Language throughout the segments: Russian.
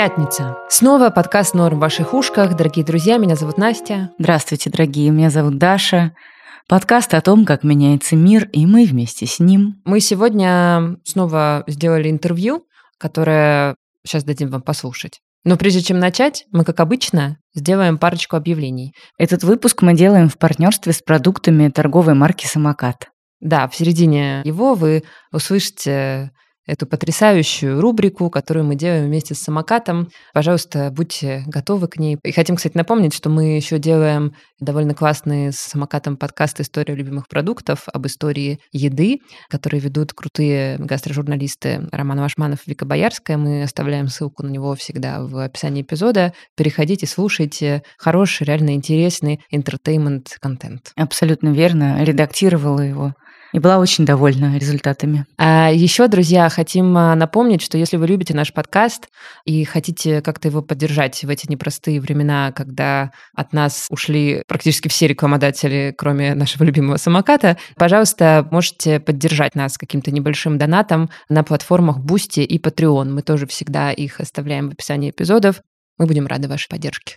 Пятница. Снова подкаст «Норм в ваших ушках». Дорогие друзья, меня зовут Настя. Здравствуйте, дорогие, меня зовут Даша. Подкаст о том, как меняется мир, и мы вместе с ним. Мы сегодня снова сделали интервью, которое сейчас дадим вам послушать. Но прежде чем начать, мы, как обычно, сделаем парочку объявлений. Этот выпуск мы делаем в партнерстве с продуктами торговой марки «Самокат». Да, в середине его вы услышите эту потрясающую рубрику, которую мы делаем вместе с самокатом. Пожалуйста, будьте готовы к ней. И хотим, кстати, напомнить, что мы еще делаем довольно классный с самокатом подкаст «История любимых продуктов» об истории еды, которые ведут крутые гастрожурналисты Роман Вашманов и Вика Боярская. Мы оставляем ссылку на него всегда в описании эпизода. Переходите, слушайте. Хороший, реально интересный entertainment-контент. Абсолютно верно. Редактировала его и была очень довольна результатами. А еще, друзья, хотим а, напомнить, что если вы любите наш подкаст и хотите как-то его поддержать в эти непростые времена, когда от нас ушли практически все рекламодатели, кроме нашего любимого самоката, пожалуйста, можете поддержать нас каким-то небольшим донатом на платформах Boosty и Patreon. Мы тоже всегда их оставляем в описании эпизодов. Мы будем рады вашей поддержке.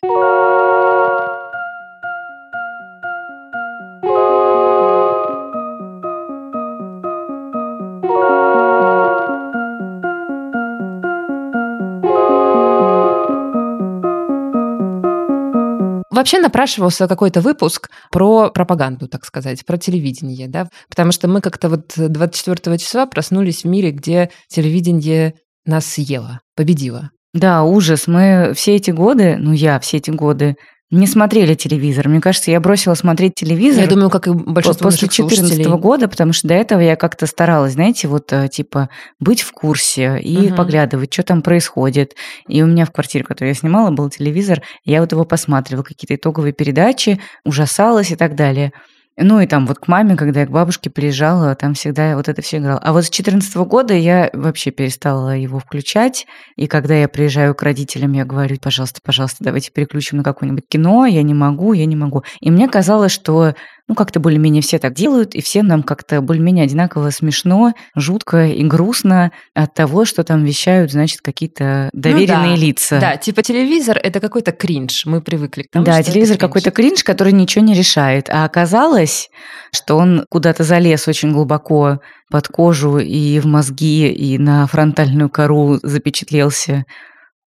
Вообще напрашивался какой-то выпуск про пропаганду, так сказать, про телевидение, да, потому что мы как-то вот 24 числа проснулись в мире, где телевидение нас съело, победило. Да, ужас. Мы все эти годы, ну я все эти годы не смотрели телевизор. Мне кажется, я бросила смотреть телевизор. Я думаю, как и большинство после 2014 года, потому что до этого я как-то старалась, знаете, вот э, типа быть в курсе и угу. поглядывать, что там происходит. И у меня в квартире, которую я снимала, был телевизор, я вот его посматривала, какие-то итоговые передачи, ужасалась и так далее. Ну и там вот к маме, когда я к бабушке приезжала, там всегда вот это все играло. А вот с 2014 года я вообще перестала его включать. И когда я приезжаю к родителям, я говорю, пожалуйста, пожалуйста, давайте переключим на какое-нибудь кино. Я не могу, я не могу. И мне казалось, что ну, как-то более-менее все так делают, и всем нам как-то более-менее одинаково смешно, жутко и грустно от того, что там вещают, значит, какие-то доверенные ну, да. лица. Да, типа телевизор — это какой-то кринж, мы привыкли к тому, Да, телевизор какой-то кринж, который ничего не решает. А оказалось, что он куда-то залез очень глубоко под кожу и в мозги, и на фронтальную кору запечатлелся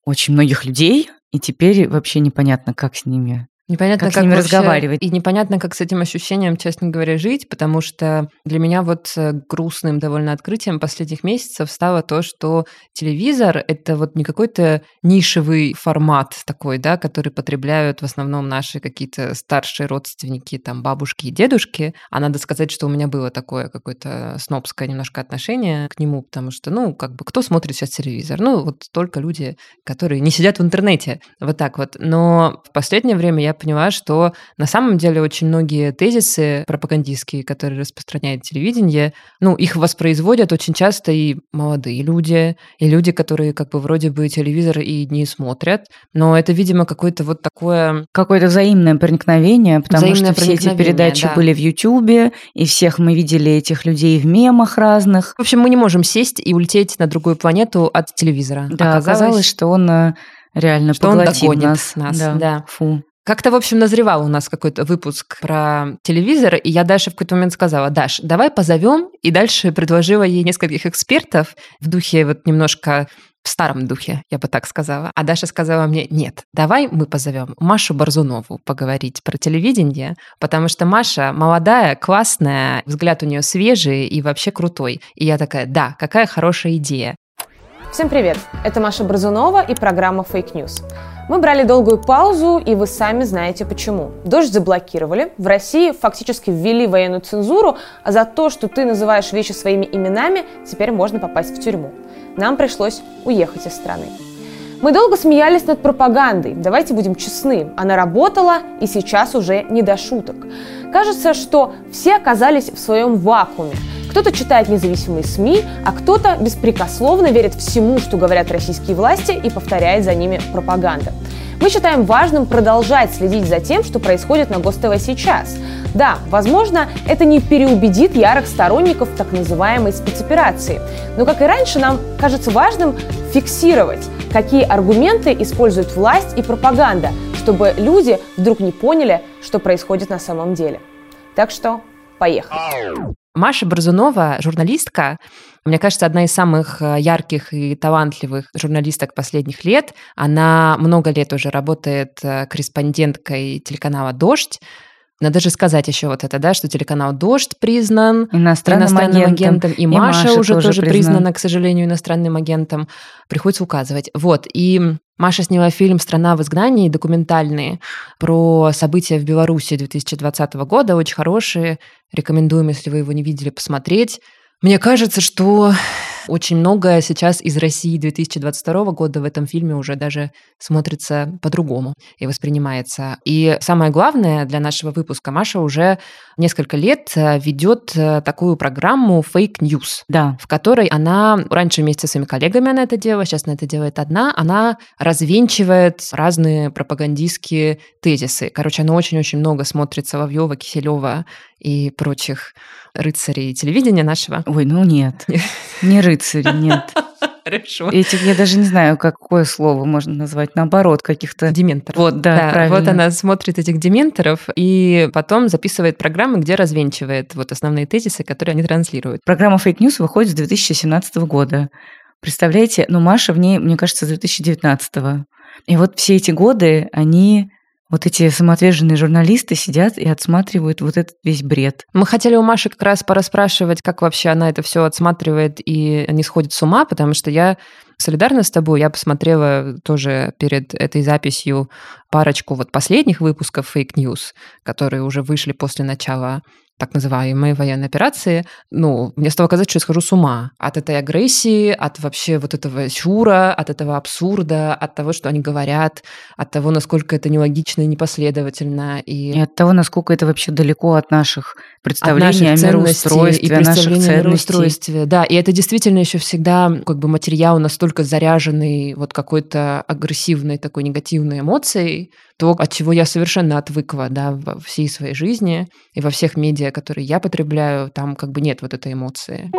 очень многих людей, и теперь вообще непонятно, как с ними Непонятно, как, как с ними разговаривать. И непонятно, как с этим ощущением, честно говоря, жить, потому что для меня вот э, грустным довольно открытием последних месяцев стало то, что телевизор — это вот не какой-то нишевый формат такой, да, который потребляют в основном наши какие-то старшие родственники, там, бабушки и дедушки. А надо сказать, что у меня было такое какое-то снобское немножко отношение к нему, потому что, ну, как бы, кто смотрит сейчас телевизор? Ну, вот только люди, которые не сидят в интернете. Вот так вот. Но в последнее время я поняла, что на самом деле очень многие тезисы пропагандистские, которые распространяет телевидение, ну, их воспроизводят очень часто и молодые люди, и люди, которые как бы вроде бы телевизор и не смотрят, но это, видимо, какое-то вот такое... Какое-то взаимное проникновение, потому взаимное что все эти передачи да. были в Ютубе, и всех мы видели этих людей в мемах разных. В общем, мы не можем сесть и улететь на другую планету от телевизора. Да, оказалось, оказалось что он э, реально что поглотит он нас. нас. Да. да. Фу. Как-то, в общем, назревал у нас какой-то выпуск про телевизор, и я Даше в какой-то момент сказала, Даш, давай позовем, и дальше предложила ей нескольких экспертов в духе вот немножко в старом духе, я бы так сказала. А Даша сказала мне, нет, давай мы позовем Машу Борзунову поговорить про телевидение, потому что Маша молодая, классная, взгляд у нее свежий и вообще крутой. И я такая, да, какая хорошая идея. Всем привет! Это Маша Борзунова и программа Fake News. Мы брали долгую паузу, и вы сами знаете почему. Дождь заблокировали, в России фактически ввели военную цензуру, а за то, что ты называешь вещи своими именами, теперь можно попасть в тюрьму. Нам пришлось уехать из страны. Мы долго смеялись над пропагандой. Давайте будем честны. Она работала, и сейчас уже не до шуток. Кажется, что все оказались в своем вакууме. Кто-то читает независимые СМИ, а кто-то беспрекословно верит всему, что говорят российские власти и повторяет за ними пропаганда. Мы считаем важным продолжать следить за тем, что происходит на ГосТВ сейчас. Да, возможно, это не переубедит ярых сторонников так называемой спецоперации. Но, как и раньше, нам кажется важным фиксировать какие аргументы использует власть и пропаганда, чтобы люди вдруг не поняли, что происходит на самом деле. Так что поехали. Маша Борзунова, журналистка, мне кажется, одна из самых э, ярких и талантливых журналисток последних лет. Она много лет уже работает э, корреспонденткой телеканала «Дождь». Надо даже сказать еще вот это, да, что телеканал «Дождь» признан иностранным, иностранным агентом, агентом, и, и Маша, Маша уже тоже, тоже признана, к сожалению, иностранным агентом. Приходится указывать. Вот, и Маша сняла фильм «Страна в изгнании», документальный, про события в Беларуси 2020 года, очень хорошие. Рекомендуем, если вы его не видели, посмотреть. Мне кажется, что очень многое сейчас из России 2022 года в этом фильме уже даже смотрится по-другому и воспринимается. И самое главное для нашего выпуска, Маша уже несколько лет э, ведет э, такую программу Fake News, да. в которой она, раньше вместе с своими коллегами она это делала, сейчас она это делает одна, она развенчивает разные пропагандистские тезисы. Короче, она очень-очень много смотрит Соловьева, Киселева и прочих рыцарей телевидения нашего. Ой, ну нет, не рыцари, нет. Хорошо. Этих я даже не знаю, какое слово можно назвать, наоборот, каких-то... Дементоров. Вот, да, да правильно. Вот она смотрит этих дементоров и потом записывает программы, где развенчивает вот основные тезисы, которые они транслируют. Программа Fake News выходит с 2017 года. Представляете, ну Маша в ней, мне кажется, с 2019. И вот все эти годы они вот эти самоотверженные журналисты сидят и отсматривают вот этот весь бред. Мы хотели у Маши как раз пораспрашивать, как вообще она это все отсматривает и не сходит с ума, потому что я солидарна с тобой. Я посмотрела тоже перед этой записью парочку вот последних выпусков News, которые уже вышли после начала так называемой военной операции, ну, мне стало казаться, что я схожу с ума от этой агрессии, от вообще вот этого чура, от этого абсурда, от того, что они говорят, от того, насколько это нелогично и непоследовательно. И, и от того, насколько это вообще далеко от наших представлений от наших о мироустройстве, и о наших ценностей. Да, и это действительно еще всегда как бы материал настолько заряженный вот какой-то агрессивной такой негативной эмоцией, то, от чего я совершенно отвыкла, да, во всей своей жизни и во всех медиа, которые я потребляю, там как бы нет вот этой эмоции.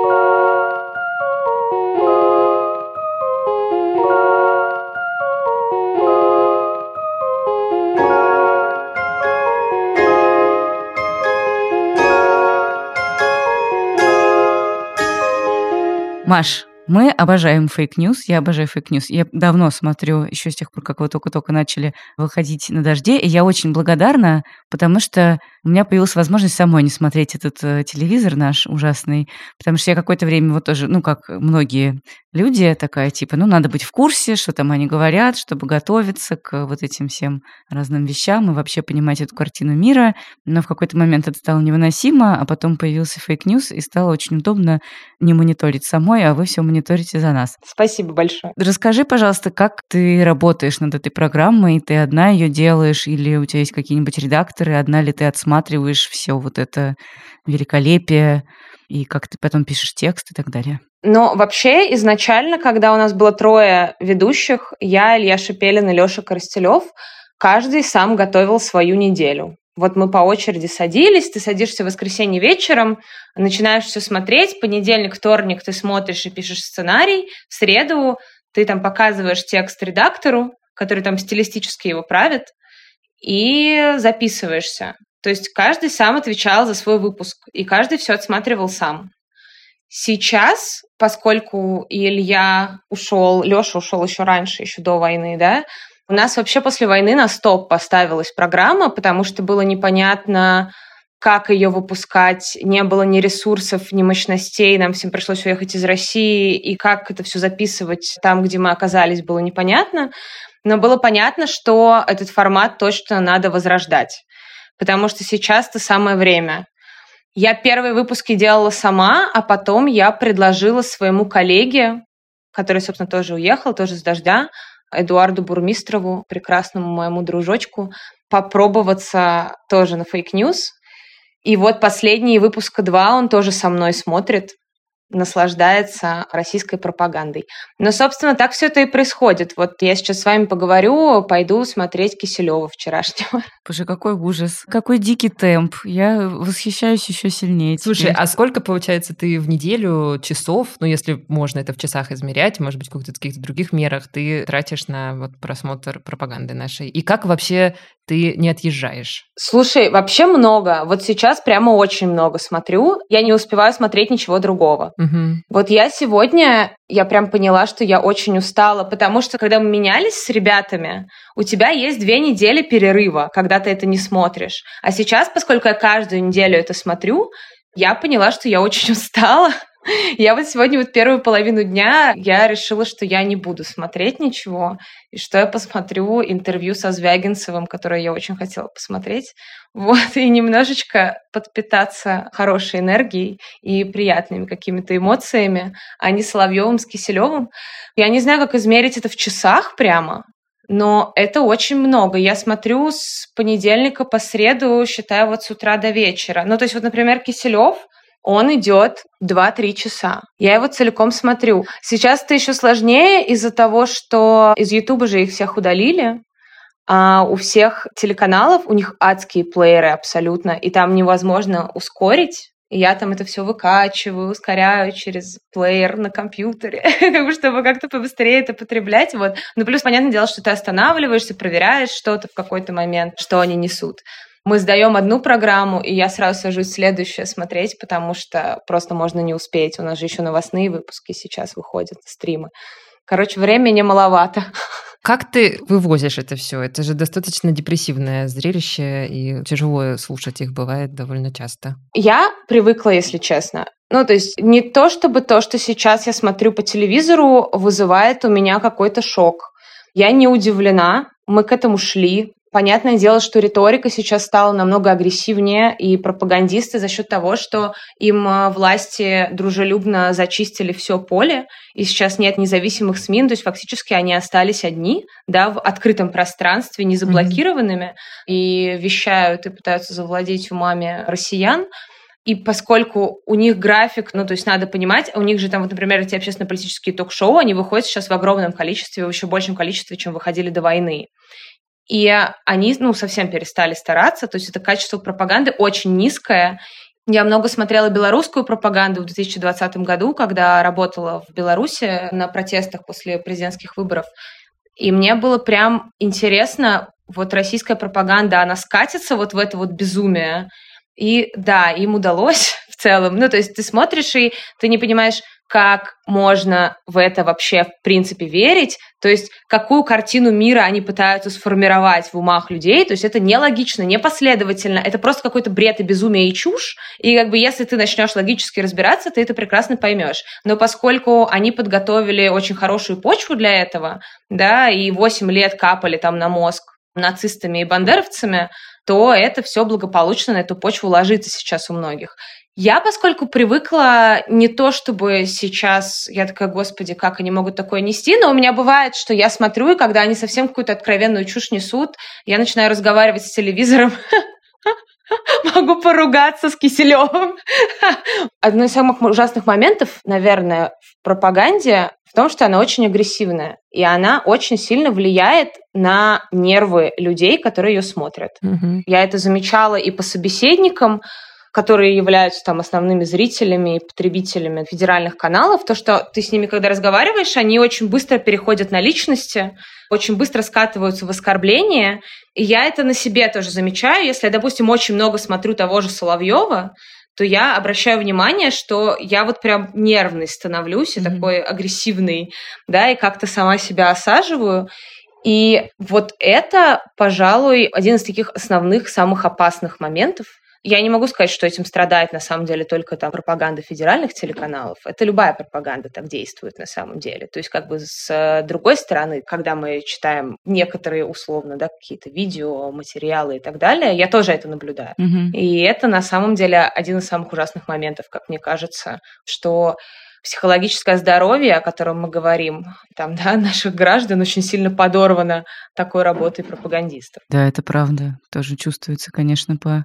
Маш, мы обожаем Fake News, я обожаю Fake News. Я давно смотрю, еще с тех пор, как вы только-только начали выходить на Дожде, и я очень благодарна, потому что у меня появилась возможность самой не смотреть этот э, телевизор наш ужасный, потому что я какое-то время вот тоже, ну, как многие люди, такая типа, ну, надо быть в курсе, что там они говорят, чтобы готовиться к вот этим всем разным вещам и вообще понимать эту картину мира. Но в какой-то момент это стало невыносимо, а потом появился Fake News, и стало очень удобно не мониторить самой, а вы все мониторите за нас. Спасибо большое. Расскажи, пожалуйста, как ты работаешь над этой программой? Ты одна ее делаешь или у тебя есть какие-нибудь редакторы? Одна ли ты отсматриваешь все вот это великолепие? И как ты потом пишешь текст и так далее? Но вообще изначально, когда у нас было трое ведущих, я, Илья Шепелин и Леша Коростелев, каждый сам готовил свою неделю. Вот мы по очереди садились, ты садишься в воскресенье вечером, начинаешь все смотреть, понедельник, вторник ты смотришь и пишешь сценарий, в среду ты там показываешь текст редактору, который там стилистически его правит, и записываешься. То есть каждый сам отвечал за свой выпуск, и каждый все отсматривал сам. Сейчас, поскольку Илья ушел, Леша ушел еще раньше, еще до войны, да, у нас вообще после войны на стоп поставилась программа, потому что было непонятно, как ее выпускать, не было ни ресурсов, ни мощностей, нам всем пришлось уехать из России, и как это все записывать там, где мы оказались, было непонятно. Но было понятно, что этот формат точно надо возрождать, потому что сейчас-то самое время. Я первые выпуски делала сама, а потом я предложила своему коллеге, который, собственно, тоже уехал, тоже с дождя, Эдуарду Бурмистрову, прекрасному моему дружочку, попробоваться тоже на Fake News. И вот последний выпуск два он тоже со мной смотрит. Наслаждается российской пропагандой. Но, собственно, так все это и происходит. Вот я сейчас с вами поговорю, пойду смотреть Киселева вчерашнего. Боже, какой ужас. Какой дикий темп. Я восхищаюсь еще сильнее. Слушай, а сколько, получается, ты в неделю часов, ну, если можно это в часах измерять, может быть, в каких-то других мерах, ты тратишь на вот просмотр пропаганды нашей? И как вообще ты не отъезжаешь? Слушай, вообще много. Вот сейчас прямо очень много смотрю. Я не успеваю смотреть ничего другого. Угу. Вот я сегодня, я прям поняла, что я очень устала, потому что когда мы менялись с ребятами, у тебя есть две недели перерыва, когда ты это не смотришь. А сейчас, поскольку я каждую неделю это смотрю, я поняла, что я очень устала. Я вот сегодня вот первую половину дня я решила, что я не буду смотреть ничего, и что я посмотрю интервью со Звягинцевым, которое я очень хотела посмотреть. Вот, и немножечко подпитаться хорошей энергией и приятными какими-то эмоциями, а не Соловьевым с Киселевым. Я не знаю, как измерить это в часах прямо, но это очень много. Я смотрю с понедельника по среду, считаю вот с утра до вечера. Ну, то есть вот, например, Киселев, он идет 2-3 часа. Я его целиком смотрю. Сейчас это еще сложнее из-за того, что из Ютуба же их всех удалили, а у всех телеканалов у них адские плееры абсолютно, и там невозможно ускорить. я там это все выкачиваю, ускоряю через плеер на компьютере, чтобы как-то побыстрее это потреблять. Вот. Ну, плюс, понятное дело, что ты останавливаешься, проверяешь что-то в какой-то момент, что они несут мы сдаем одну программу, и я сразу сажусь следующее смотреть, потому что просто можно не успеть. У нас же еще новостные выпуски сейчас выходят, стримы. Короче, времени маловато. Как ты вывозишь это все? Это же достаточно депрессивное зрелище, и тяжело слушать их бывает довольно часто. Я привыкла, если честно. Ну, то есть не то, чтобы то, что сейчас я смотрю по телевизору, вызывает у меня какой-то шок. Я не удивлена, мы к этому шли. Понятное дело, что риторика сейчас стала намного агрессивнее, и пропагандисты за счет того, что им а, власти дружелюбно зачистили все поле, и сейчас нет независимых СМИ, то есть фактически они остались одни, да, в открытом пространстве, не заблокированными, mm-hmm. и вещают и пытаются завладеть умами россиян. И поскольку у них график, ну, то есть надо понимать, у них же там, вот, например, эти общественно-политические ток-шоу, они выходят сейчас в огромном количестве, в еще большем количестве, чем выходили до войны. И они, ну, совсем перестали стараться, то есть это качество пропаганды очень низкое. Я много смотрела белорусскую пропаганду в 2020 году, когда работала в Беларуси на протестах после президентских выборов. И мне было прям интересно, вот российская пропаганда, она скатится вот в это вот безумие. И да, им удалось в целом. Ну, то есть ты смотришь, и ты не понимаешь, как можно в это вообще в принципе верить, то есть какую картину мира они пытаются сформировать в умах людей, то есть это нелогично, непоследовательно, это просто какой-то бред и безумие и чушь, и как бы если ты начнешь логически разбираться, ты это прекрасно поймешь. Но поскольку они подготовили очень хорошую почву для этого, да, и 8 лет капали там на мозг нацистами и бандеровцами, то это все благополучно на эту почву ложится сейчас у многих. Я, поскольку привыкла не то, чтобы сейчас я такая, господи, как они могут такое нести, но у меня бывает, что я смотрю, и когда они совсем какую-то откровенную чушь несут, я начинаю разговаривать с телевизором, могу поругаться с Киселевым. Одно из самых ужасных моментов, наверное, в пропаганде в том, что она очень агрессивная, и она очень сильно влияет на нервы людей, которые ее смотрят. Угу. Я это замечала и по собеседникам, которые являются там основными зрителями и потребителями федеральных каналов, то, что ты с ними, когда разговариваешь, они очень быстро переходят на личности, очень быстро скатываются в оскорбления. И я это на себе тоже замечаю. Если я, допустим, очень много смотрю того же Соловьева, то я обращаю внимание, что я вот прям нервный становлюсь и mm-hmm. такой агрессивный, да, и как-то сама себя осаживаю. И вот это, пожалуй, один из таких основных, самых опасных моментов, я не могу сказать, что этим страдает на самом деле только там пропаганда федеральных телеканалов. Это любая пропаганда так действует на самом деле. То есть как бы с другой стороны, когда мы читаем некоторые условно, да, какие-то видео, материалы и так далее, я тоже это наблюдаю. Mm-hmm. И это на самом деле один из самых ужасных моментов, как мне кажется, что психологическое здоровье, о котором мы говорим, там, да, наших граждан очень сильно подорвано такой работой пропагандистов. Да, это правда. Тоже чувствуется, конечно, по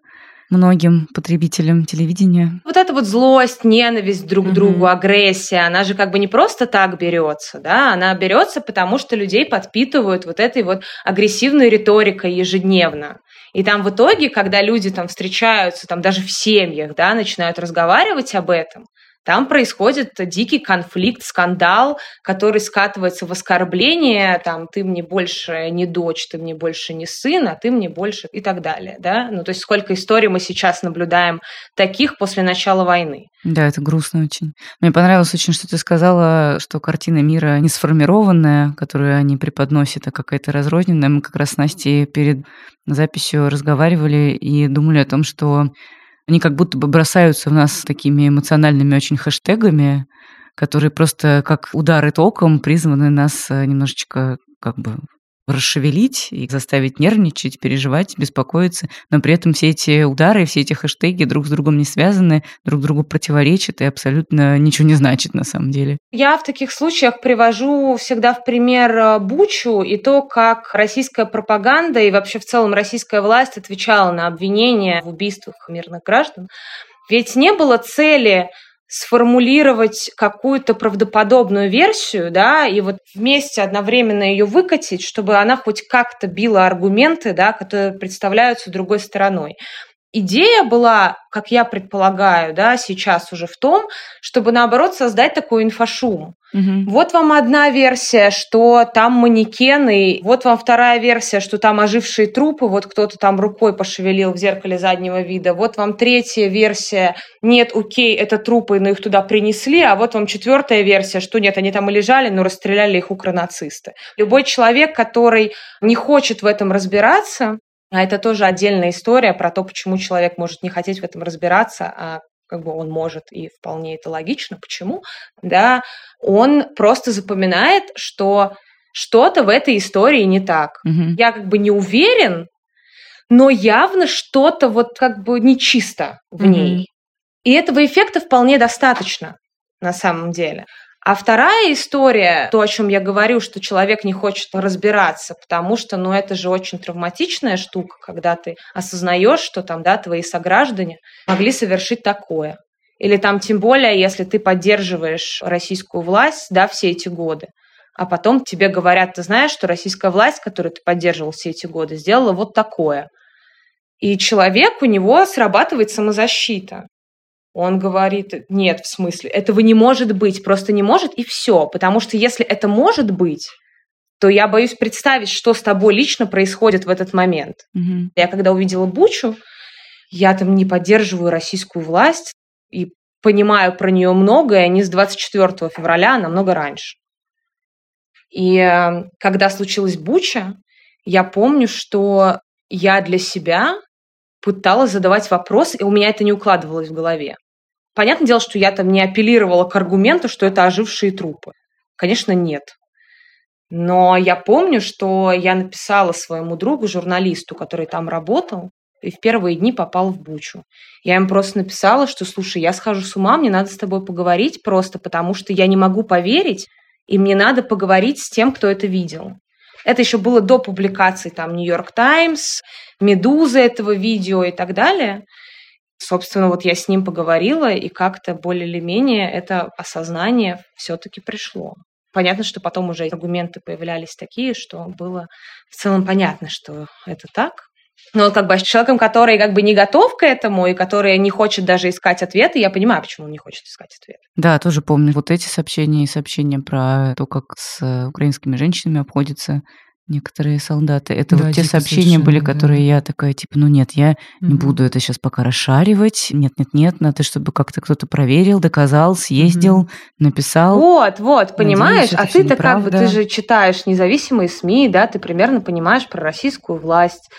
многим потребителям телевидения. Вот эта вот злость, ненависть друг к другу, агрессия, она же как бы не просто так берется, да, она берется потому, что людей подпитывают вот этой вот агрессивной риторикой ежедневно. И там в итоге, когда люди там встречаются, там даже в семьях, да, начинают разговаривать об этом, там происходит дикий конфликт, скандал, который скатывается в оскорбление, там, ты мне больше не дочь, ты мне больше не сын, а ты мне больше и так далее, да? Ну, то есть сколько историй мы сейчас наблюдаем таких после начала войны. Да, это грустно очень. Мне понравилось очень, что ты сказала, что картина мира не сформированная, которую они преподносят, а какая-то разрозненная. Мы как раз с Настей перед записью разговаривали и думали о том, что они как будто бы бросаются в нас такими эмоциональными очень хэштегами, которые просто как удары током призваны нас э, немножечко как бы расшевелить и заставить нервничать, переживать, беспокоиться, но при этом все эти удары, все эти хэштеги друг с другом не связаны, друг другу противоречат и абсолютно ничего не значит на самом деле. Я в таких случаях привожу всегда в пример э, Бучу и то, как российская пропаганда и вообще в целом российская власть отвечала на обвинения в убийствах мирных граждан. Ведь не было цели сформулировать какую-то правдоподобную версию, да, и вот вместе одновременно ее выкатить, чтобы она хоть как-то била аргументы, да, которые представляются другой стороной. Идея была, как я предполагаю, да, сейчас уже в том, чтобы наоборот создать такой инфошум. Угу. Вот вам одна версия, что там манекены, вот вам вторая версия, что там ожившие трупы, вот кто-то там рукой пошевелил в зеркале заднего вида, вот вам третья версия, нет, окей, это трупы, но их туда принесли, а вот вам четвертая версия, что нет, они там и лежали, но расстреляли их укронацисты. Любой человек, который не хочет в этом разбираться, а это тоже отдельная история про то, почему человек может не хотеть в этом разбираться, а как бы он может, и вполне это логично. Почему? Да, он просто запоминает, что что-то в этой истории не так. Угу. Я как бы не уверен, но явно что-то вот как бы нечисто в угу. ней. И этого эффекта вполне достаточно на самом деле. А вторая история, то, о чем я говорю, что человек не хочет разбираться, потому что, ну, это же очень травматичная штука, когда ты осознаешь, что там, да, твои сограждане могли совершить такое. Или там, тем более, если ты поддерживаешь российскую власть, да, все эти годы, а потом тебе говорят, ты знаешь, что российская власть, которую ты поддерживал все эти годы, сделала вот такое. И человек, у него срабатывает самозащита. Он говорит, нет, в смысле, этого не может быть, просто не может, и все. Потому что если это может быть, то я боюсь представить, что с тобой лично происходит в этот момент. Угу. Я когда увидела Бучу, я там не поддерживаю российскую власть и понимаю про нее многое не с 24 февраля, а намного раньше. И э, когда случилась Буча, я помню, что я для себя пыталась задавать вопросы, и у меня это не укладывалось в голове. Понятное дело, что я там не апеллировала к аргументу, что это ожившие трупы. Конечно, нет. Но я помню, что я написала своему другу, журналисту, который там работал, и в первые дни попал в Бучу. Я им просто написала, что, слушай, я схожу с ума, мне надо с тобой поговорить просто, потому что я не могу поверить, и мне надо поговорить с тем, кто это видел. Это еще было до публикации там Нью-Йорк Таймс, Медузы этого видео и так далее. Собственно, вот я с ним поговорила, и как-то более или менее это осознание все-таки пришло. Понятно, что потом уже аргументы появлялись такие, что было в целом понятно, что это так. Но как бы с человеком, который как бы не готов к этому и который не хочет даже искать ответы, я понимаю, почему он не хочет искать ответы. Да, тоже помню вот эти сообщения и сообщения про то, как с украинскими женщинами обходится некоторые солдаты. Это да, вот те сообщения были, которые да. я такая, типа, ну нет, я угу. не буду это сейчас пока расшаривать. Нет, нет, нет, надо, чтобы как-то кто-то проверил, доказал, съездил, угу. написал. Вот, вот, понимаешь, Надеюсь, а ты-то как бы, ты же читаешь независимые СМИ, да, ты примерно понимаешь про российскую власть.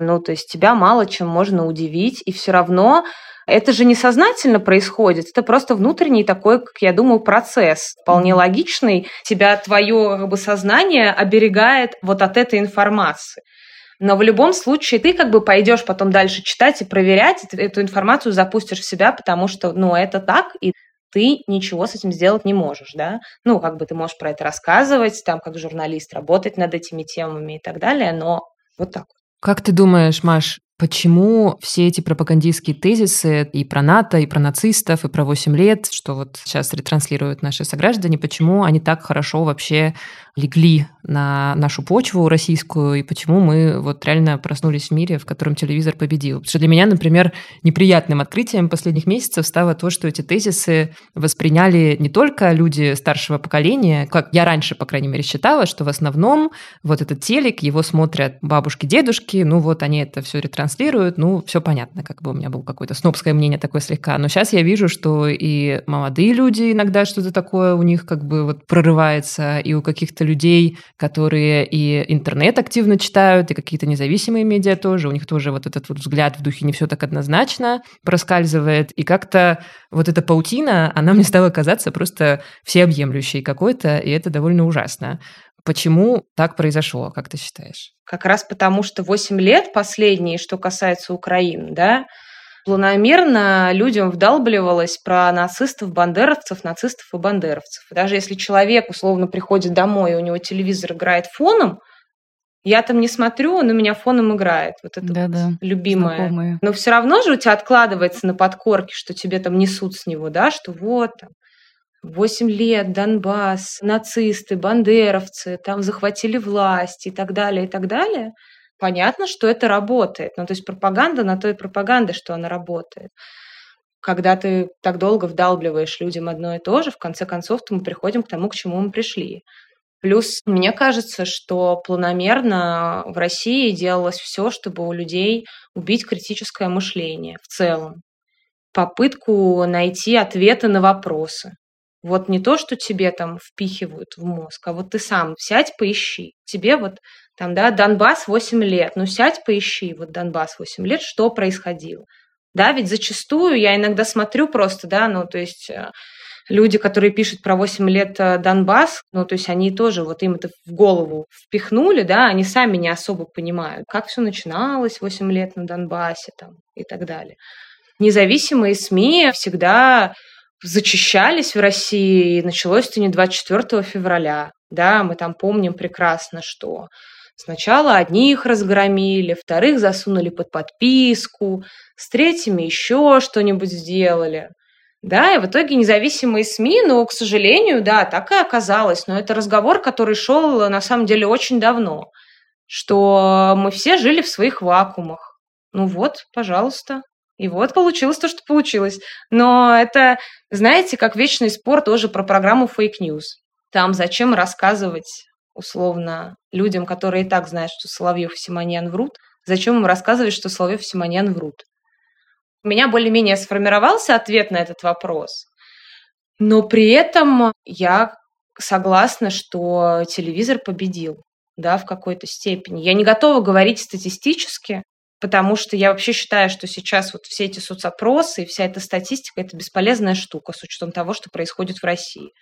Ну, то есть тебя мало чем можно удивить, и все равно это же несознательно происходит, это просто внутренний такой, как я думаю, процесс, вполне логичный. Тебя твое как бы, сознание оберегает вот от этой информации. Но в любом случае ты как бы пойдешь потом дальше читать и проверять, и эту информацию запустишь в себя, потому что, ну, это так, и ты ничего с этим сделать не можешь, да. Ну, как бы ты можешь про это рассказывать, там, как журналист, работать над этими темами и так далее, но вот так. Как ты думаешь, Маш, Почему все эти пропагандистские тезисы и про НАТО, и про нацистов, и про 8 лет, что вот сейчас ретранслируют наши сограждане, почему они так хорошо вообще легли на нашу почву российскую, и почему мы вот реально проснулись в мире, в котором телевизор победил. Потому что для меня, например, неприятным открытием последних месяцев стало то, что эти тезисы восприняли не только люди старшего поколения, как я раньше, по крайней мере, считала, что в основном вот этот телек, его смотрят бабушки, дедушки, ну вот они это все ретранслируют, ну все понятно, как бы у меня было какое-то снобское мнение такое слегка. Но сейчас я вижу, что и молодые люди иногда что-то такое у них как бы вот прорывается, и у каких-то людей, которые и интернет активно читают, и какие-то независимые медиа тоже, у них тоже вот этот вот взгляд в духе не все так однозначно проскальзывает, и как-то вот эта паутина, она мне стала казаться просто всеобъемлющей какой-то, и это довольно ужасно. Почему так произошло, как ты считаешь? Как раз потому, что 8 лет последние, что касается Украины, да, планомерно людям вдалбливалось про нацистов, бандеровцев, нацистов и бандеровцев. Даже если человек условно приходит домой, и у него телевизор играет фоном, я там не смотрю, он у меня фоном играет. Вот это да, вот да, любимое. Знакомые. Но все равно же у тебя откладывается на подкорке, что тебе там несут с него, да, что вот там, 8 лет, Донбасс, нацисты, бандеровцы, там захватили власть и так далее, и так далее – понятно, что это работает. Ну, то есть пропаганда на то и что она работает. Когда ты так долго вдалбливаешь людям одно и то же, в конце концов мы приходим к тому, к чему мы пришли. Плюс мне кажется, что планомерно в России делалось все, чтобы у людей убить критическое мышление в целом. Попытку найти ответы на вопросы. Вот не то, что тебе там впихивают в мозг, а вот ты сам сядь, поищи. Тебе вот там, да, Донбасс 8 лет. Ну, сядь, поищи, вот Донбасс 8 лет, что происходило. Да, ведь зачастую я иногда смотрю просто, да, ну, то есть э, люди, которые пишут про 8 лет э, Донбасс, ну, то есть они тоже вот им это в голову впихнули, да, они сами не особо понимают, как все начиналось 8 лет на Донбассе там и так далее. Независимые СМИ всегда зачищались в России, и началось это не 24 февраля, да, мы там помним прекрасно, что Сначала одних разгромили, вторых засунули под подписку, с третьими еще что-нибудь сделали. Да, и в итоге независимые СМИ, ну, к сожалению, да, так и оказалось. Но это разговор, который шел на самом деле очень давно, что мы все жили в своих вакуумах. Ну вот, пожалуйста. И вот получилось то, что получилось. Но это, знаете, как вечный спор тоже про программу фейк news. Там зачем рассказывать условно людям, которые и так знают, что Соловьев и Симоньян врут, зачем им рассказывать, что Соловьев и Симоньян врут? У меня более-менее сформировался ответ на этот вопрос, но при этом я согласна, что телевизор победил, да, в какой-то степени. Я не готова говорить статистически, потому что я вообще считаю, что сейчас вот все эти соцопросы и вся эта статистика – это бесполезная штука с учетом того, что происходит в России.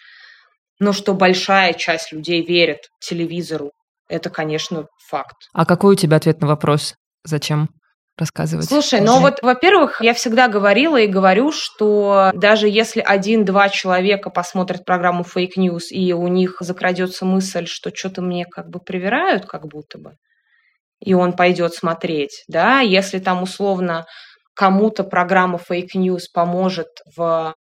Но что большая часть людей верит телевизору, это, конечно, факт. А какой у тебя ответ на вопрос? Зачем? рассказывать? Слушай, ну вот, во-первых, я всегда говорила и говорю, что даже если один-два человека посмотрят программу Fake News, и у них закрадется мысль, что что-то мне как бы привирают, как будто бы, и он пойдет смотреть, да, если там условно кому-то программа Fake News поможет в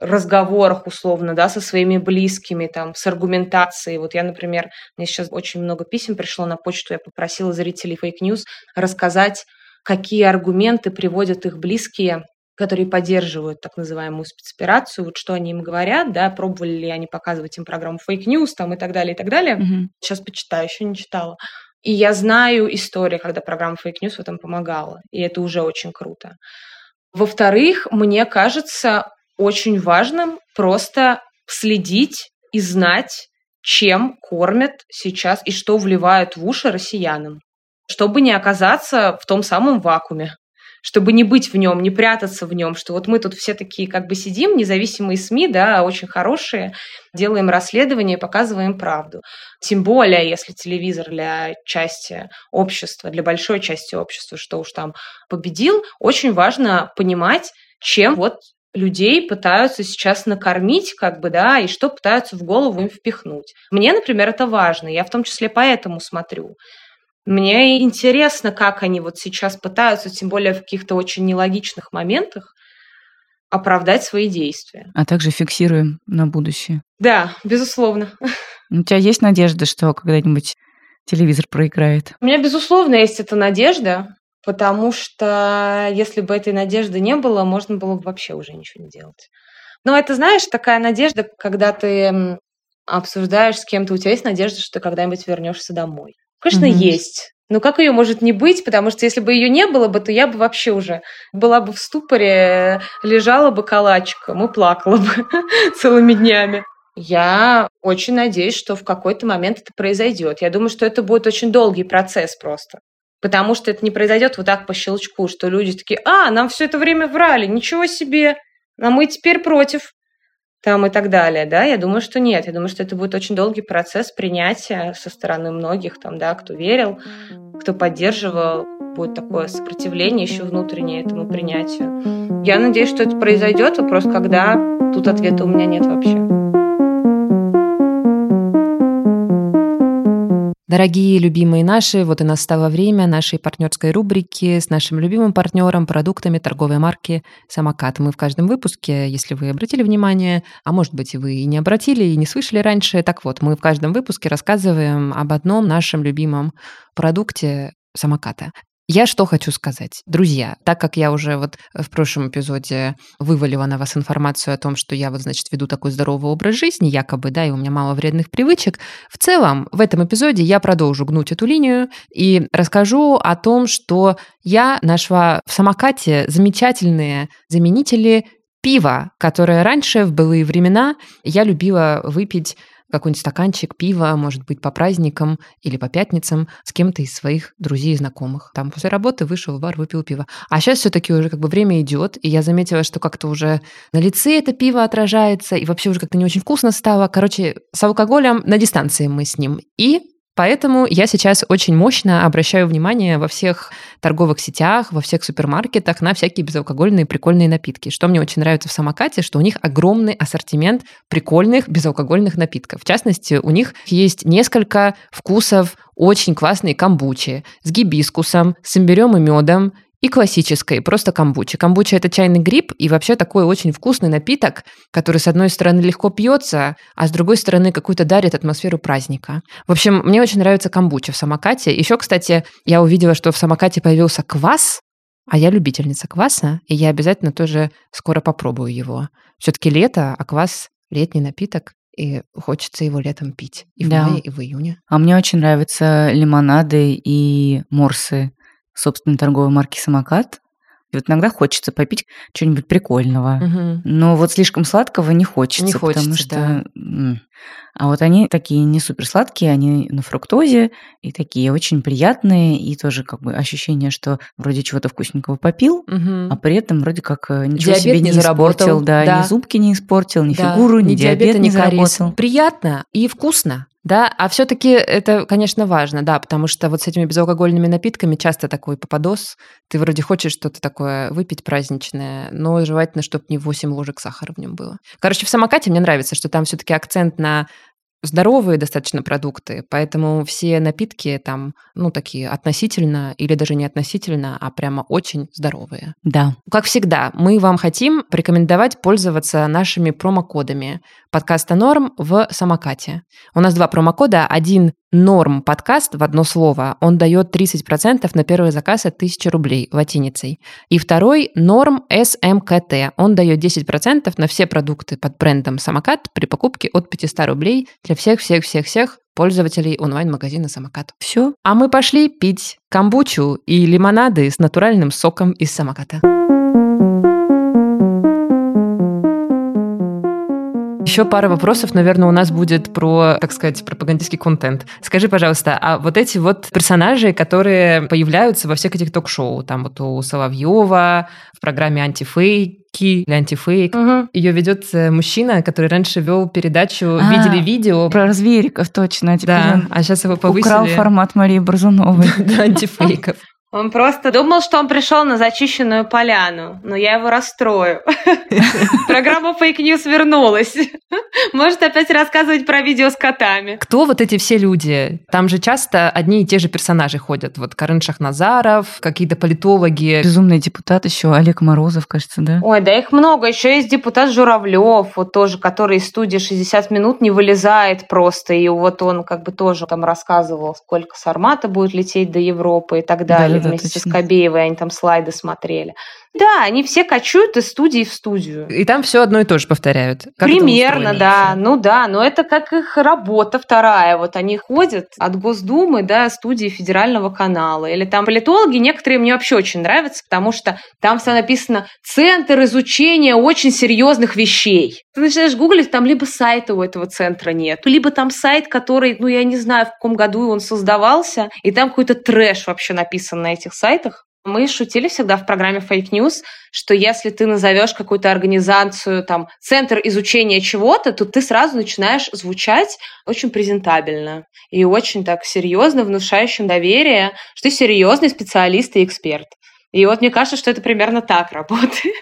разговорах условно, да, со своими близкими, там, с аргументацией. Вот я, например, мне сейчас очень много писем пришло на почту, я попросила зрителей Fake News рассказать, какие аргументы приводят их близкие которые поддерживают так называемую спецоперацию, вот что они им говорят, да, пробовали ли они показывать им программу News там и так далее, и так далее. Mm-hmm. Сейчас почитаю, еще не читала. И я знаю истории, когда программа Fake News в этом помогала, и это уже очень круто. Во-вторых, мне кажется, очень важным просто следить и знать, чем кормят сейчас и что вливают в уши россиянам, чтобы не оказаться в том самом вакууме, чтобы не быть в нем, не прятаться в нем, что вот мы тут все такие как бы сидим, независимые СМИ, да, очень хорошие, делаем расследование, показываем правду. Тем более, если телевизор для части общества, для большой части общества, что уж там победил, очень важно понимать, чем вот людей пытаются сейчас накормить, как бы, да, и что пытаются в голову им впихнуть. Мне, например, это важно, я в том числе поэтому смотрю. Мне интересно, как они вот сейчас пытаются, тем более в каких-то очень нелогичных моментах, оправдать свои действия. А также фиксируем на будущее. Да, безусловно. У тебя есть надежда, что когда-нибудь телевизор проиграет? У меня, безусловно, есть эта надежда, потому что если бы этой надежды не было, можно было бы вообще уже ничего не делать. Но это, знаешь, такая надежда, когда ты обсуждаешь с кем-то, у тебя есть надежда, что ты когда-нибудь вернешься домой. Конечно, mm-hmm. есть. Но как ее может не быть? Потому что если бы ее не было бы, то я бы вообще уже была бы в ступоре, лежала бы калачиком и плакала бы целыми днями. Я очень надеюсь, что в какой-то момент это произойдет. Я думаю, что это будет очень долгий процесс просто. Потому что это не произойдет вот так по щелчку, что люди такие, а, нам все это время врали, ничего себе, а мы теперь против там и так далее, да, я думаю, что нет, я думаю, что это будет очень долгий процесс принятия со стороны многих, там, да, кто верил, кто поддерживал, будет такое сопротивление еще внутреннее этому принятию. Я надеюсь, что это произойдет, вопрос, когда, тут ответа у меня нет вообще. Дорогие любимые наши, вот и настало время нашей партнерской рубрики с нашим любимым партнером продуктами торговой марки «Самокат». Мы в каждом выпуске, если вы обратили внимание, а может быть и вы и не обратили, и не слышали раньше, так вот, мы в каждом выпуске рассказываем об одном нашем любимом продукте самоката. Я что хочу сказать. Друзья, так как я уже вот в прошлом эпизоде вывалила на вас информацию о том, что я вот, значит, веду такой здоровый образ жизни, якобы, да, и у меня мало вредных привычек, в целом в этом эпизоде я продолжу гнуть эту линию и расскажу о том, что я нашла в самокате замечательные заменители пива, которое раньше, в былые времена, я любила выпить какой-нибудь стаканчик пива, может быть, по праздникам или по пятницам с кем-то из своих друзей и знакомых. Там после работы вышел в бар, выпил пиво. А сейчас все-таки уже как бы время идет, и я заметила, что как-то уже на лице это пиво отражается, и вообще уже как-то не очень вкусно стало. Короче, с алкоголем на дистанции мы с ним. И Поэтому я сейчас очень мощно обращаю внимание во всех торговых сетях, во всех супермаркетах на всякие безалкогольные прикольные напитки. Что мне очень нравится в самокате, что у них огромный ассортимент прикольных безалкогольных напитков. В частности, у них есть несколько вкусов очень классные камбучи с гибискусом, с имбирем и медом и классической, просто камбучи. Камбуча – это чайный гриб и вообще такой очень вкусный напиток, который, с одной стороны, легко пьется, а с другой стороны, какую-то дарит атмосферу праздника. В общем, мне очень нравится камбуча в самокате. Еще, кстати, я увидела, что в самокате появился квас, а я любительница кваса, и я обязательно тоже скоро попробую его. Все-таки лето, а квас – летний напиток, и хочется его летом пить. И в да. мае, и в июне. А мне очень нравятся лимонады и морсы собственной торговой марки «Самокат». И вот иногда хочется попить чего-нибудь прикольного. Угу. Но вот слишком сладкого не хочется. Не хочется, потому что... Да. А вот они такие не супер сладкие, они на фруктозе и такие очень приятные, и тоже как бы ощущение, что вроде чего-то вкусненького попил, угу. а при этом вроде как э, ничего диабет себе не, не испортил, да, да, ни зубки не испортил, ни да. фигуру, ни, ни диабет, диабет не, не заработал. Приятно и вкусно. Да, а все-таки это, конечно, важно, да, потому что вот с этими безалкогольными напитками часто такой попадос. Ты вроде хочешь что-то такое выпить праздничное, но желательно, чтобы не 8 ложек сахара в нем было. Короче, в самокате мне нравится, что там все-таки акцент на здоровые достаточно продукты, поэтому все напитки там, ну, такие относительно или даже не относительно, а прямо очень здоровые. Да. Как всегда, мы вам хотим порекомендовать пользоваться нашими промокодами подкаста «Норм» в самокате. У нас два промокода. Один «Норм» подкаст в одно слово. Он дает 30% на первый заказ от 1000 рублей латиницей. И второй «Норм СМКТ». Он дает 10% на все продукты под брендом «Самокат» при покупке от 500 рублей для всех-всех-всех-всех пользователей онлайн-магазина «Самокат». Все. А мы пошли пить камбучу и лимонады с натуральным соком из самоката. Еще пара вопросов, наверное, у нас будет про, так сказать, пропагандистский контент. Скажи, пожалуйста, а вот эти вот персонажи, которые появляются во всех этих ток-шоу, там вот у Соловьева, в программе «Антифейки» или «Антифейк», угу. ее ведет э, мужчина, который раньше вел передачу а, «Видели видео». Про развериков, точно. Теперь да, а сейчас его повысили. Украл формат Марии Борзуновой. Да, антифейков. Он просто думал, что он пришел на зачищенную поляну, но я его расстрою. Программа Fake News вернулась. Может опять рассказывать про видео с котами. Кто вот эти все люди? Там же часто одни и те же персонажи ходят. Вот Карен Шахназаров, какие-то политологи. Безумный депутат еще, Олег Морозов, кажется, да? Ой, да их много. Еще есть депутат Журавлев, вот тоже, который из студии 60 минут не вылезает просто. И вот он как бы тоже там рассказывал, сколько Сармата будет лететь до Европы и так далее да, вместе точно. с Кобеевой, они там слайды смотрели. Да, они все кочуют из студии в студию. И там все одно и то же повторяют. Как Примерно, да. Ну да, но это как их работа вторая. Вот они ходят от Госдумы до студии федерального канала. Или там политологи, некоторые мне вообще очень нравятся, потому что там все написано «Центр изучения очень серьезных вещей». Ты начинаешь гуглить, там либо сайта у этого центра нет, либо там сайт, который, ну я не знаю, в каком году он создавался, и там какой-то трэш вообще написан на этих сайтах. Мы шутили всегда в программе Fake News, что если ты назовешь какую-то организацию, там, центр изучения чего-то, то ты сразу начинаешь звучать очень презентабельно и очень так серьезно, внушающим доверие, что ты серьезный специалист и эксперт. И вот мне кажется, что это примерно так работает.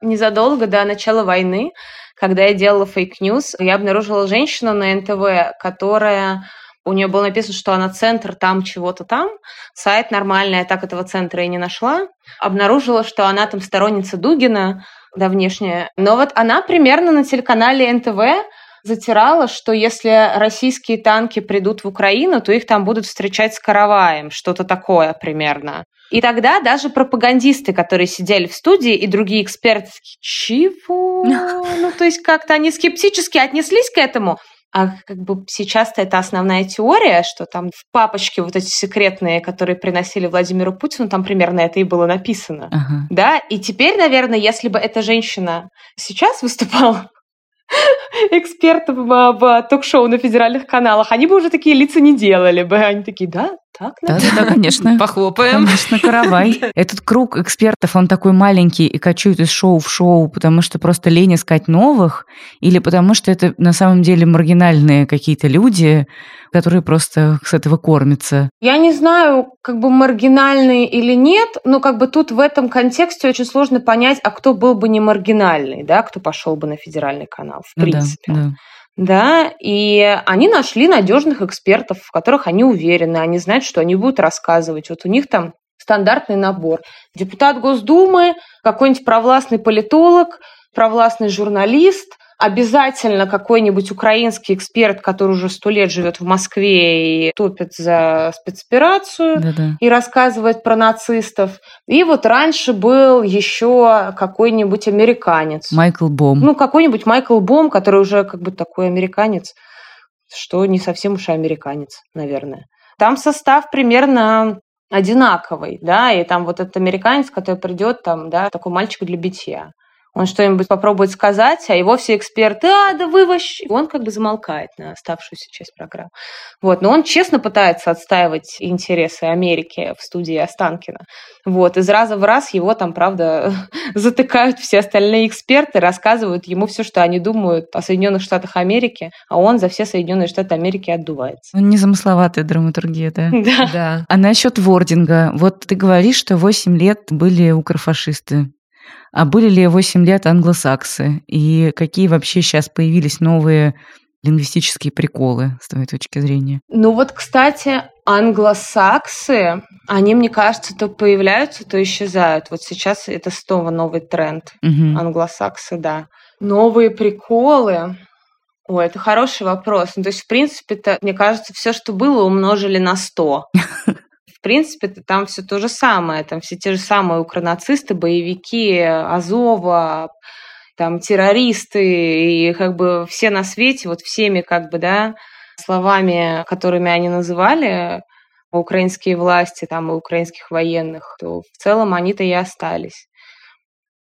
Незадолго до начала войны, когда я делала News, я обнаружила женщину на НТВ, которая у нее было написано, что она центр там чего-то там. Сайт нормальный, я так этого центра и не нашла. Обнаружила, что она там сторонница Дугина, да, внешняя. Но вот она примерно на телеканале НТВ затирала, что если российские танки придут в Украину, то их там будут встречать с караваем, что-то такое примерно. И тогда даже пропагандисты, которые сидели в студии, и другие эксперты, чего? Ну, то есть как-то они скептически отнеслись к этому, а как бы сейчас-то это основная теория, что там в папочке вот эти секретные, которые приносили Владимиру Путину, там примерно это и было написано. Ага. Да, и теперь, наверное, если бы эта женщина сейчас выступала экспертом в ток-шоу на федеральных каналах, они бы уже такие лица не делали бы. Они такие, да, так, да, да, да, конечно. Похлопаем. Конечно, каравай. Этот круг экспертов, он такой маленький и качует из шоу в шоу, потому что просто лень искать новых, или потому что это на самом деле маргинальные какие-то люди, которые просто с этого кормятся. Я не знаю, как бы маргинальные или нет, но как бы тут в этом контексте очень сложно понять, а кто был бы не маргинальный, да, кто пошел бы на федеральный канал, в принципе. Да, да да, и они нашли надежных экспертов, в которых они уверены, они знают, что они будут рассказывать. Вот у них там стандартный набор. Депутат Госдумы, какой-нибудь провластный политолог, провластный журналист – обязательно какой-нибудь украинский эксперт, который уже сто лет живет в Москве и топит за спецоперацию Да-да. и рассказывает про нацистов. И вот раньше был еще какой-нибудь американец. Майкл Бом. Ну, какой-нибудь Майкл Бом, который уже как бы такой американец, что не совсем уж и американец, наверное. Там состав примерно одинаковый, да, и там вот этот американец, который придет, там, да, такой мальчик для битья он что-нибудь попробует сказать, а его все эксперты, а, да вы вообще... Он как бы замолкает на оставшуюся часть программы. Вот. Но он честно пытается отстаивать интересы Америки в студии Останкина. Вот. Из раза в раз его там, правда, затыкают все остальные эксперты, рассказывают ему все, что они думают о Соединенных Штатах Америки, а он за все Соединенные Штаты Америки отдувается. Ну, незамысловатая драматургия, да? Да. да. А насчет вординга. Вот ты говоришь, что 8 лет были укрофашисты. А были ли 8 лет англосаксы? И какие вообще сейчас появились новые лингвистические приколы с твоей точки зрения? Ну вот, кстати, англосаксы, они, мне кажется, то появляются, то исчезают. Вот сейчас это снова новый тренд. Угу. Англосаксы, да. Новые приколы. Ой, это хороший вопрос. Ну, то есть, в принципе-то, мне кажется, все, что было, умножили на 100. принципе, там все то же самое. Там все те же самые укронацисты, боевики, Азова, там террористы и как бы все на свете, вот всеми как бы, да, словами, которыми они называли украинские власти, там, и украинских военных, то в целом они-то и остались.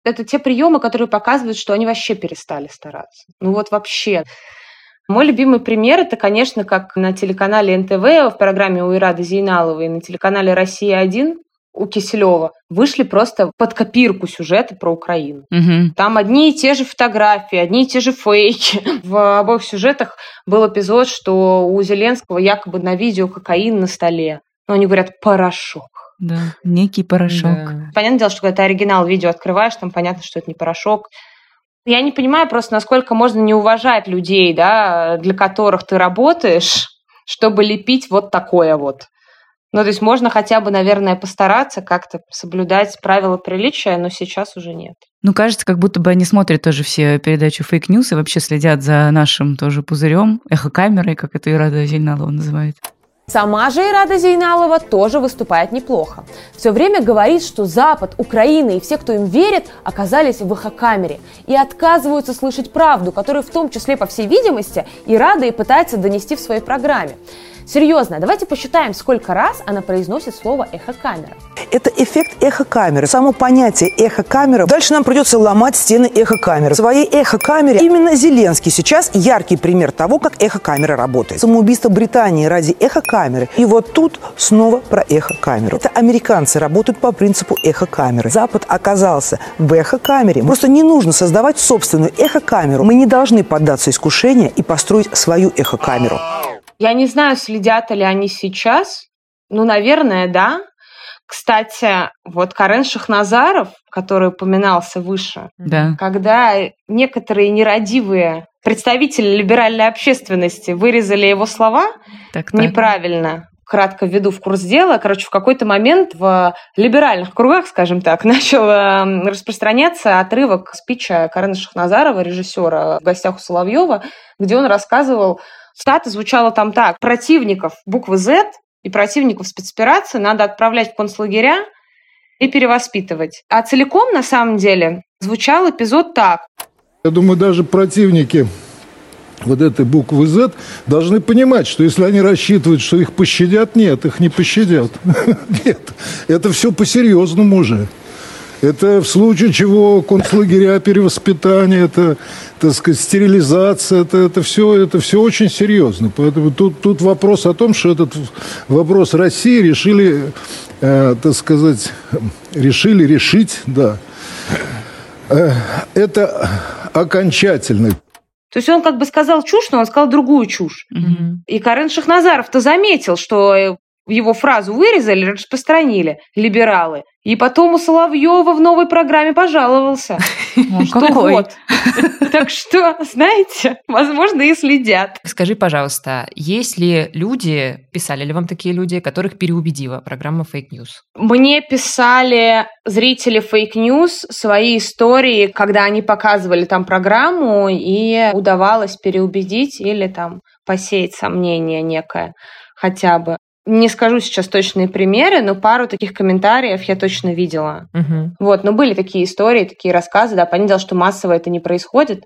Это те приемы, которые показывают, что они вообще перестали стараться. Ну вот вообще. Мой любимый пример это, конечно, как на телеканале НТВ в программе у Ирады Зейналовой на телеканале «Россия-1» у Киселева вышли просто под копирку сюжета про Украину. Угу. Там одни и те же фотографии, одни и те же фейки. В обоих сюжетах был эпизод, что у Зеленского якобы на видео кокаин на столе. Но они говорят «порошок». Да, некий порошок. Да. Понятное дело, что когда ты оригинал видео открываешь, там понятно, что это не порошок. Я не понимаю просто, насколько можно не уважать людей, да, для которых ты работаешь, чтобы лепить вот такое вот. Ну, то есть можно хотя бы, наверное, постараться как-то соблюдать правила приличия, но сейчас уже нет. Ну, кажется, как будто бы они смотрят тоже все передачи Fake News и вообще следят за нашим тоже пузырем, эхокамерой, как это Ирада Зейналова называет. Сама же Ирада Зейналова тоже выступает неплохо. Все время говорит, что Запад, Украина и все, кто им верит, оказались в эхокамере и отказываются слышать правду, которую в том числе, по всей видимости, Ирада и пытается донести в своей программе. Серьезно, давайте посчитаем, сколько раз она произносит слово эхокамера. Это эффект эхокамеры. Само понятие эхокамера. Дальше нам придется ломать стены эхокамеры. В своей эхокамере именно Зеленский сейчас яркий пример того, как эхокамера работает. Самоубийство Британии ради эхокамеры. И вот тут снова про эхокамеру. Это американцы работают по принципу эхокамеры. Запад оказался в эхокамере. Просто не нужно создавать собственную эхокамеру. Мы не должны поддаться искушению и построить свою эхокамеру. Я не знаю, следят ли они сейчас. Ну, наверное, да. Кстати, вот Карен Шахназаров, который упоминался выше, да. когда некоторые нерадивые представители либеральной общественности вырезали его слова так, так. неправильно, кратко введу в курс дела, короче, в какой-то момент в либеральных кругах, скажем так, начал эм, распространяться отрывок спича Карена Шахназарова, режиссера в гостях у Соловьева, где он рассказывал Стата звучала там так. Противников буквы Z и противников спецоперации надо отправлять в концлагеря и перевоспитывать. А целиком, на самом деле, звучал эпизод так. Я думаю, даже противники вот этой буквы Z должны понимать, что если они рассчитывают, что их пощадят, нет, их не пощадят. Нет, это все по-серьезному уже. Это в случае чего концлагеря, перевоспитание, это, так сказать, стерилизация, это, это, все, это все очень серьезно. Поэтому тут, тут вопрос о том, что этот вопрос России решили, э, так сказать, решили решить, да. Э, это окончательный то есть он как бы сказал чушь, но он сказал другую чушь. Угу. И Карен Шахназаров-то заметил, что его фразу вырезали, распространили либералы. И потом у Соловьева в новой программе пожаловался. Что вот. Так что, знаете, возможно, и следят. Скажи, пожалуйста, есть ли люди, писали ли вам такие люди, которых переубедила программа Fake News? Мне писали зрители Fake News свои истории, когда они показывали там программу, и удавалось переубедить или там посеять сомнение некое хотя бы. Не скажу сейчас точные примеры, но пару таких комментариев я точно видела. Угу. Вот, но были такие истории, такие рассказы, да, понятно, что массово это не происходит,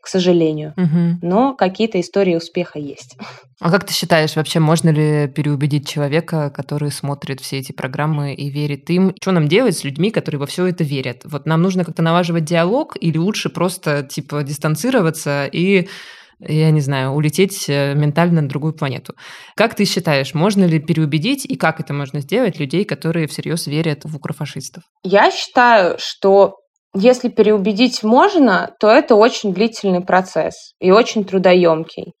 к сожалению. Угу. Но какие-то истории успеха есть. А как ты считаешь, вообще можно ли переубедить человека, который смотрит все эти программы и верит им? Что нам делать с людьми, которые во все это верят? Вот нам нужно как-то налаживать диалог или лучше просто типа дистанцироваться и я не знаю, улететь э, ментально на другую планету. Как ты считаешь, можно ли переубедить и как это можно сделать людей, которые всерьез верят в укрофашистов? Я считаю, что если переубедить можно, то это очень длительный процесс и очень трудоемкий.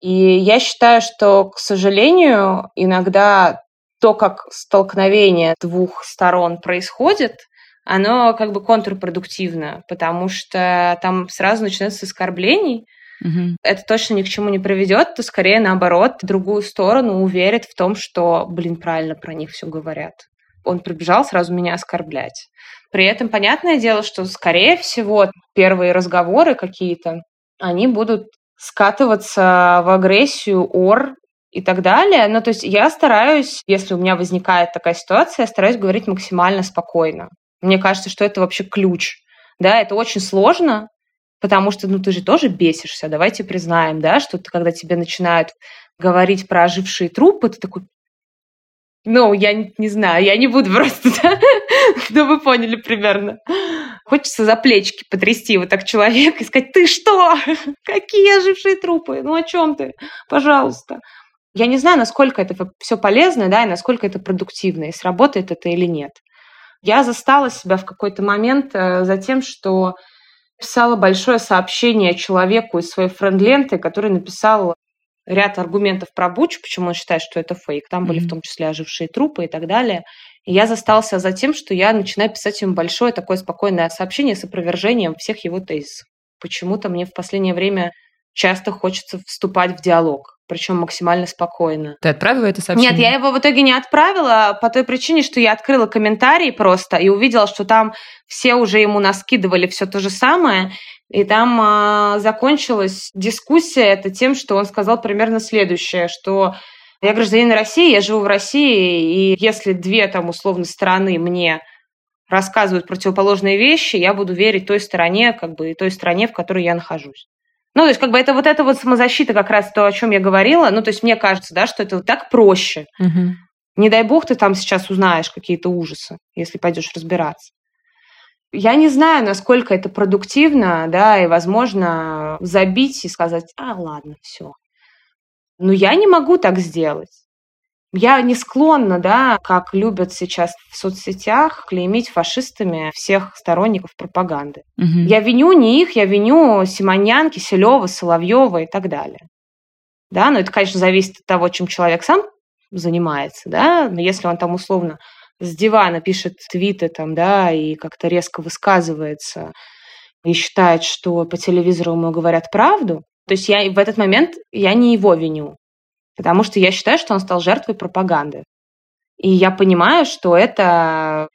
И я считаю, что, к сожалению, иногда то, как столкновение двух сторон происходит, оно как бы контрпродуктивно, потому что там сразу начинается с оскорблений, угу. это точно ни к чему не приведет, то скорее наоборот, другую сторону уверит в том, что, блин, правильно про них все говорят. Он прибежал сразу меня оскорблять. При этом понятное дело, что, скорее всего, первые разговоры какие-то, они будут скатываться в агрессию, ор и так далее. Ну, то есть я стараюсь, если у меня возникает такая ситуация, я стараюсь говорить максимально спокойно. Мне кажется, что это вообще ключ. Да, это очень сложно, Потому что, ну, ты же тоже бесишься, давайте признаем, да, что ты, когда тебе начинают говорить про ожившие трупы, ты такой, ну, я не, не знаю, я не буду просто, да? Но вы поняли примерно. Хочется за плечики потрясти вот так человека и сказать, ты что? Какие ожившие трупы? Ну, о чем ты? Пожалуйста. Я не знаю, насколько это все полезно, да, и насколько это продуктивно, и сработает это или нет. Я застала себя в какой-то момент э, за тем, что писала большое сообщение человеку из своей френд-ленты, который написал ряд аргументов про Буч, почему он считает, что это фейк. Там mm-hmm. были в том числе ожившие трупы и так далее. И я застался за тем, что я начинаю писать ему большое такое спокойное сообщение с опровержением всех его тезисов. Почему-то мне в последнее время часто хочется вступать в диалог, причем максимально спокойно. Ты отправила это сообщение? Нет, я его в итоге не отправила по той причине, что я открыла комментарии просто и увидела, что там все уже ему наскидывали все то же самое, и там э, закончилась дискуссия это тем, что он сказал примерно следующее, что я гражданин России, я живу в России, и если две там условно стороны мне рассказывают противоположные вещи, я буду верить той стороне, как бы, и той стране, в которой я нахожусь. Ну, то есть, как бы это вот эта вот самозащита, как раз то, о чем я говорила. Ну, то есть, мне кажется, да, что это вот так проще. Угу. Не дай бог ты там сейчас узнаешь какие-то ужасы, если пойдешь разбираться. Я не знаю, насколько это продуктивно, да, и, возможно, забить и сказать, а, ладно, все. Но я не могу так сделать. Я не склонна, да, как любят сейчас в соцсетях, клеймить фашистами всех сторонников пропаганды. Мгм. Я виню не их, я виню Симонянки, Киселева, Соловьева и так далее. Да, но это, конечно, зависит от того, чем человек сам занимается, да, но если он там условно с дивана пишет твиты там, да, и как-то резко высказывается и считает, что по телевизору ему говорят правду, то есть я в этот момент я не его виню, потому что я считаю, что он стал жертвой пропаганды. И я понимаю, что это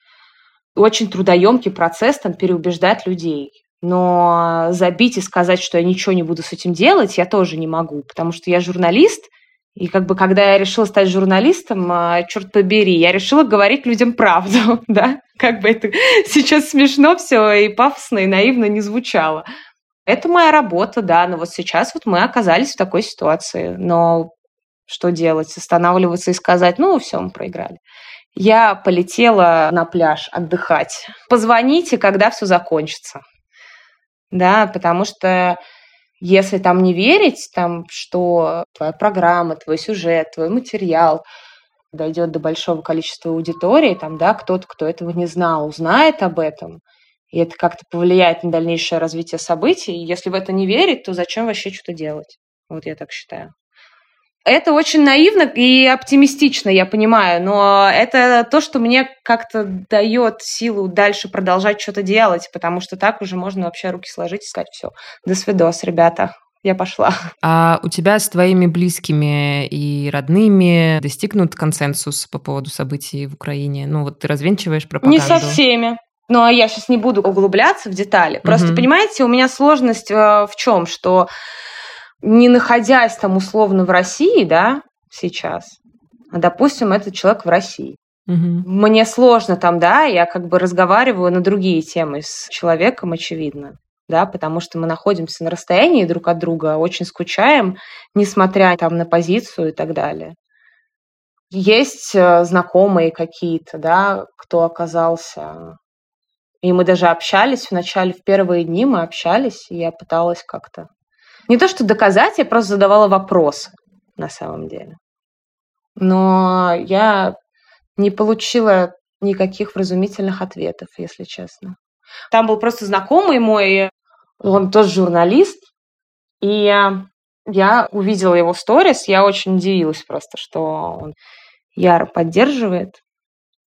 очень трудоемкий процесс там переубеждать людей. Но забить и сказать, что я ничего не буду с этим делать, я тоже не могу, потому что я журналист, и как бы когда я решила стать журналистом, а, черт побери, я решила говорить людям правду, да? Как бы это сейчас смешно все и пафосно, и наивно не звучало. Это моя работа, да, но вот сейчас вот мы оказались в такой ситуации. Но что делать? Останавливаться и сказать, ну, все, мы проиграли. Я полетела на пляж отдыхать. Позвоните, когда все закончится. Да, потому что если там не верить, там, что твоя программа, твой сюжет, твой материал дойдет до большого количества аудитории, там, да, кто-то, кто этого не знал, узнает об этом, и это как-то повлияет на дальнейшее развитие событий. Если в это не верить, то зачем вообще что-то делать? Вот я так считаю. Это очень наивно и оптимистично, я понимаю, но это то, что мне как-то дает силу дальше продолжать что-то делать, потому что так уже можно вообще руки сложить и сказать, все, до свидос, ребята, я пошла. А у тебя с твоими близкими и родными достигнут консенсус по поводу событий в Украине? Ну вот ты развенчиваешь пропаганду. Не со всеми. Ну, а я сейчас не буду углубляться в детали. Просто, Мгм. понимаете, у меня сложность э, в чем, что не находясь там условно в России, да, сейчас, а, допустим, этот человек в России, Мгм. мне сложно там, да, я как бы разговариваю на другие темы с человеком, очевидно, да, потому что мы находимся на расстоянии друг от друга, очень скучаем, несмотря там на позицию и так далее. Есть э, знакомые какие-то, да, кто оказался и мы даже общались в начале, в первые дни мы общались, и я пыталась как-то... Не то, что доказать, я просто задавала вопросы на самом деле. Но я не получила никаких вразумительных ответов, если честно. Там был просто знакомый мой, он тоже журналист, и я увидела его сторис, я очень удивилась просто, что он яро поддерживает.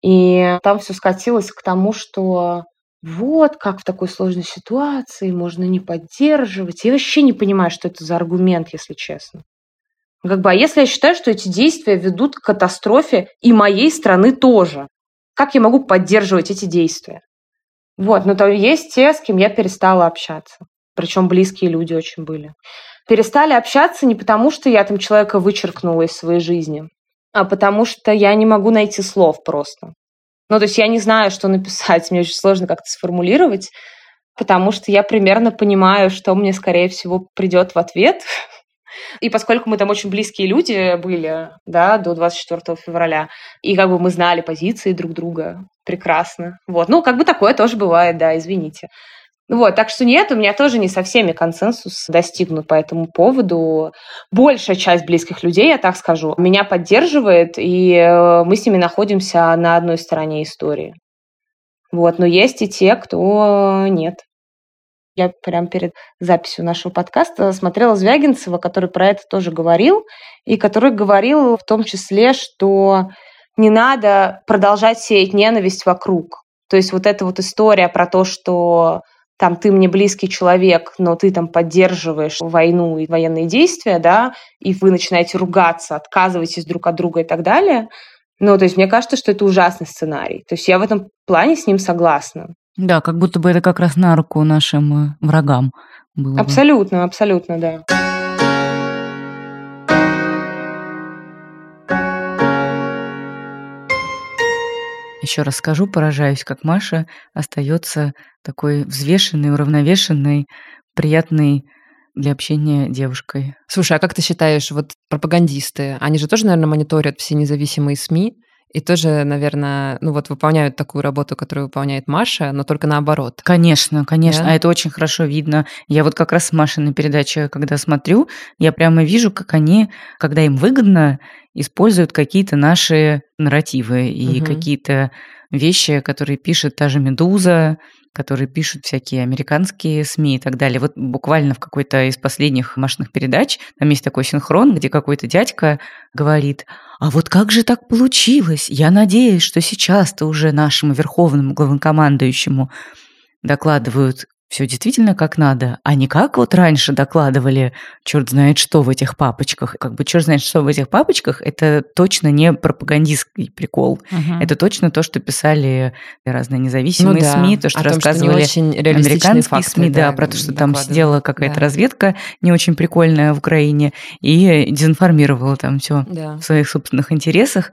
И там все скатилось к тому, что вот как в такой сложной ситуации можно не поддерживать. Я вообще не понимаю, что это за аргумент, если честно. Как бы, а если я считаю, что эти действия ведут к катастрофе и моей страны тоже, как я могу поддерживать эти действия? Вот, но то есть те, с кем я перестала общаться. Причем близкие люди очень были. Перестали общаться не потому, что я там человека вычеркнула из своей жизни, а потому что я не могу найти слов просто. Ну, то есть я не знаю, что написать, мне очень сложно как-то сформулировать, потому что я примерно понимаю, что мне, скорее всего, придет в ответ. И поскольку мы там очень близкие люди были, да, до 24 февраля, и как бы мы знали позиции друг друга прекрасно. Вот, ну, как бы такое тоже бывает, да, извините. Вот, так что нет, у меня тоже не со всеми консенсус достигнут по этому поводу. Большая часть близких людей, я так скажу, меня поддерживает, и э, мы с ними находимся на одной стороне истории. Вот, но есть и те, кто нет. Я прям перед записью нашего подкаста смотрела Звягинцева, который про это тоже говорил, и который говорил в том числе, что не надо продолжать сеять ненависть вокруг. То есть вот эта вот история про то, что там ты мне близкий человек, но ты там поддерживаешь войну и военные действия, да, и вы начинаете ругаться, отказываетесь друг от друга и так далее. Ну, то есть мне кажется, что это ужасный сценарий. То есть я в этом плане с ним согласна. Да, как будто бы это как раз на руку нашим э, врагам было. Абсолютно, бы. абсолютно, да. Еще раз скажу, поражаюсь, как Маша остается такой взвешенной, уравновешенной, приятной для общения девушкой. Слушай, а как ты считаешь, вот пропагандисты, они же тоже, наверное, мониторят все независимые СМИ, и тоже, наверное, ну вот выполняют такую работу, которую выполняет Маша, но только наоборот. Конечно, конечно. Да? А это очень хорошо видно. Я вот как раз с Машей на передаче, когда смотрю, я прямо вижу, как они, когда им выгодно, используют какие-то наши нарративы и угу. какие-то вещи, которые пишет та же «Медуза», которые пишут всякие американские СМИ и так далее. Вот буквально в какой-то из последних машинных передач там есть такой синхрон, где какой-то дядька говорит, а вот как же так получилось? Я надеюсь, что сейчас-то уже нашему верховному главнокомандующему докладывают все действительно как надо, а не как вот раньше докладывали, черт знает что в этих папочках. Как бы черт знает что в этих папочках, это точно не пропагандистский прикол. Угу. Это точно то, что писали разные независимые ну, да. СМИ, то, что том, рассказывали что американские факты, СМИ, да, да, про то, что там сидела какая-то да. разведка не очень прикольная в Украине и дезинформировала там все да. в своих собственных интересах.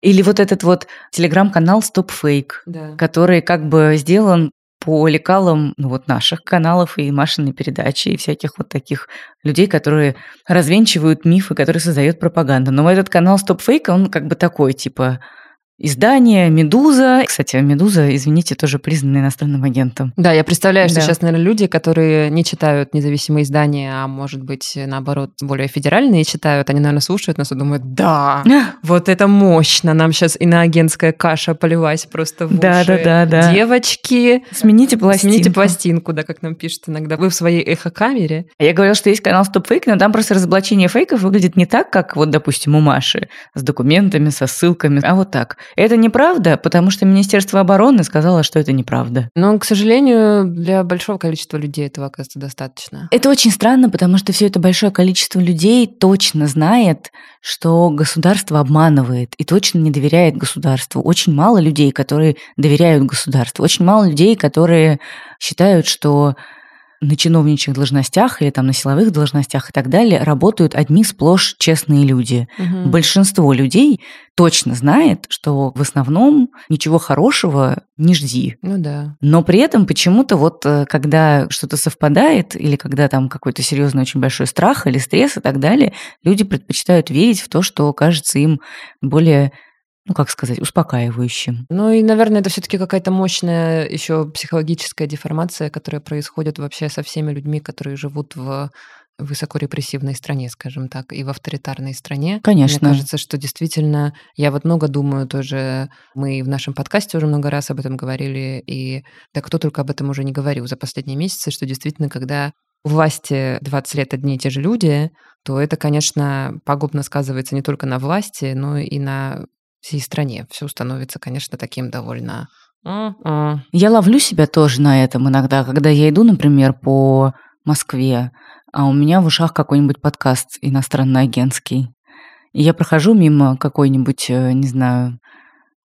Или вот этот вот телеграм-канал Stop Fake, да. который как бы сделан по лекалам ну, вот наших каналов и Машиной передачи, и всяких вот таких людей, которые развенчивают мифы, которые создают пропаганду. Но этот канал Стоп Фейка, он как бы такой, типа, Издание «Медуза». Кстати, «Медуза», извините, тоже признана иностранным агентом. Да, я представляю, что да. сейчас, наверное, люди, которые не читают независимые издания, а, может быть, наоборот, более федеральные читают, они, наверное, слушают нас и думают, да, вот это мощно, нам сейчас иноагентская каша полилась просто в да, уши. Да, да, да. Девочки, смените пластинку. Смените пластинку, да, как нам пишут иногда. Вы в своей эхокамере. Я говорила, что есть канал Стоп Фейк, но там просто разоблачение фейков выглядит не так, как вот, допустим, у Маши, с документами, со ссылками, а вот так. Это неправда, потому что Министерство обороны сказало, что это неправда. Но, к сожалению, для большого количества людей этого, оказывается, достаточно. Это очень странно, потому что все это большое количество людей точно знает, что государство обманывает и точно не доверяет государству. Очень мало людей, которые доверяют государству. Очень мало людей, которые считают, что на чиновничьих должностях или там на силовых должностях и так далее работают одни сплошь честные люди. Угу. Большинство людей точно знает, что в основном ничего хорошего не жди. Ну да. Но при этом почему-то вот э, когда что-то совпадает или когда там какой-то серьезный очень большой страх или стресс и так далее, люди предпочитают верить в то, что кажется им более ну, как сказать, успокаивающим. Ну и, наверное, это все-таки какая-то мощная еще психологическая деформация, которая происходит вообще со всеми людьми, которые живут в высокорепрессивной стране, скажем так, и в авторитарной стране. Конечно. Мне кажется, что действительно, я вот много думаю тоже, мы в нашем подкасте уже много раз об этом говорили, и да кто только об этом уже не говорил за последние месяцы, что действительно, когда у власти 20 лет одни и те же люди, то это, конечно, пагубно сказывается не только на власти, но и на всей стране. Все становится, конечно, таким довольно... Я ловлю себя тоже на этом иногда, когда я иду, например, по Москве, а у меня в ушах какой-нибудь подкаст иностранно-агентский. И я прохожу мимо какой-нибудь, э, не знаю,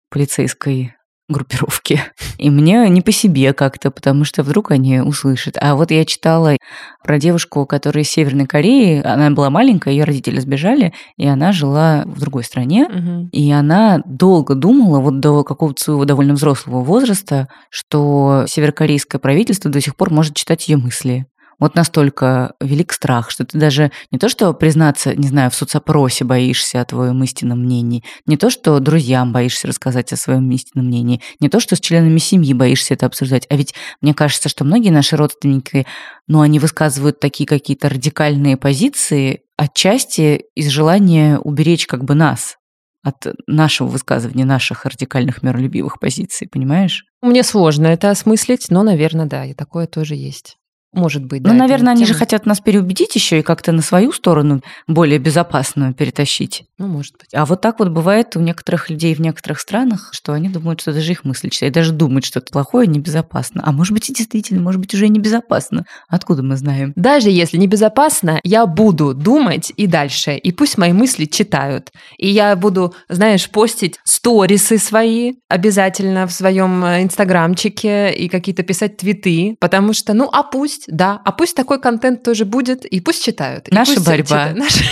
полицейской группировки. И мне не по себе как-то, потому что вдруг они услышат. А вот я читала про девушку, которая из Северной Кореи, она была маленькая, ее родители сбежали, и она жила в другой стране, угу. и она долго думала, вот до какого-то своего довольно взрослого возраста, что северокорейское правительство до сих пор может читать ее мысли вот настолько велик страх, что ты даже не то, что признаться, не знаю, в соцопросе боишься о твоем истинном мнении, не то, что друзьям боишься рассказать о своем истинном мнении, не то, что с членами семьи боишься это обсуждать, а ведь мне кажется, что многие наши родственники, ну, они высказывают такие какие-то радикальные позиции отчасти из желания уберечь как бы нас от нашего высказывания наших радикальных миролюбивых позиций, понимаешь? Мне сложно это осмыслить, но, наверное, да, и такое тоже есть. Может быть. Ну, да, наверное, это они же тема- хотят нас переубедить еще и как-то на свою сторону более безопасную перетащить. Ну, может быть. А вот так вот бывает у некоторых людей в некоторых странах, что они думают, что даже их мысли читают, даже думают, что это плохое небезопасно. А может быть и действительно, может быть уже и небезопасно. Откуда мы знаем? Даже если небезопасно, я буду думать и дальше. И пусть мои мысли читают. И я буду, знаешь, постить сторисы свои обязательно в своем э, инстаграмчике и какие-то писать твиты. Потому что, ну, а пусть, да, а пусть такой контент тоже будет, и пусть читают. И Наша пусть борьба. читают. Наша-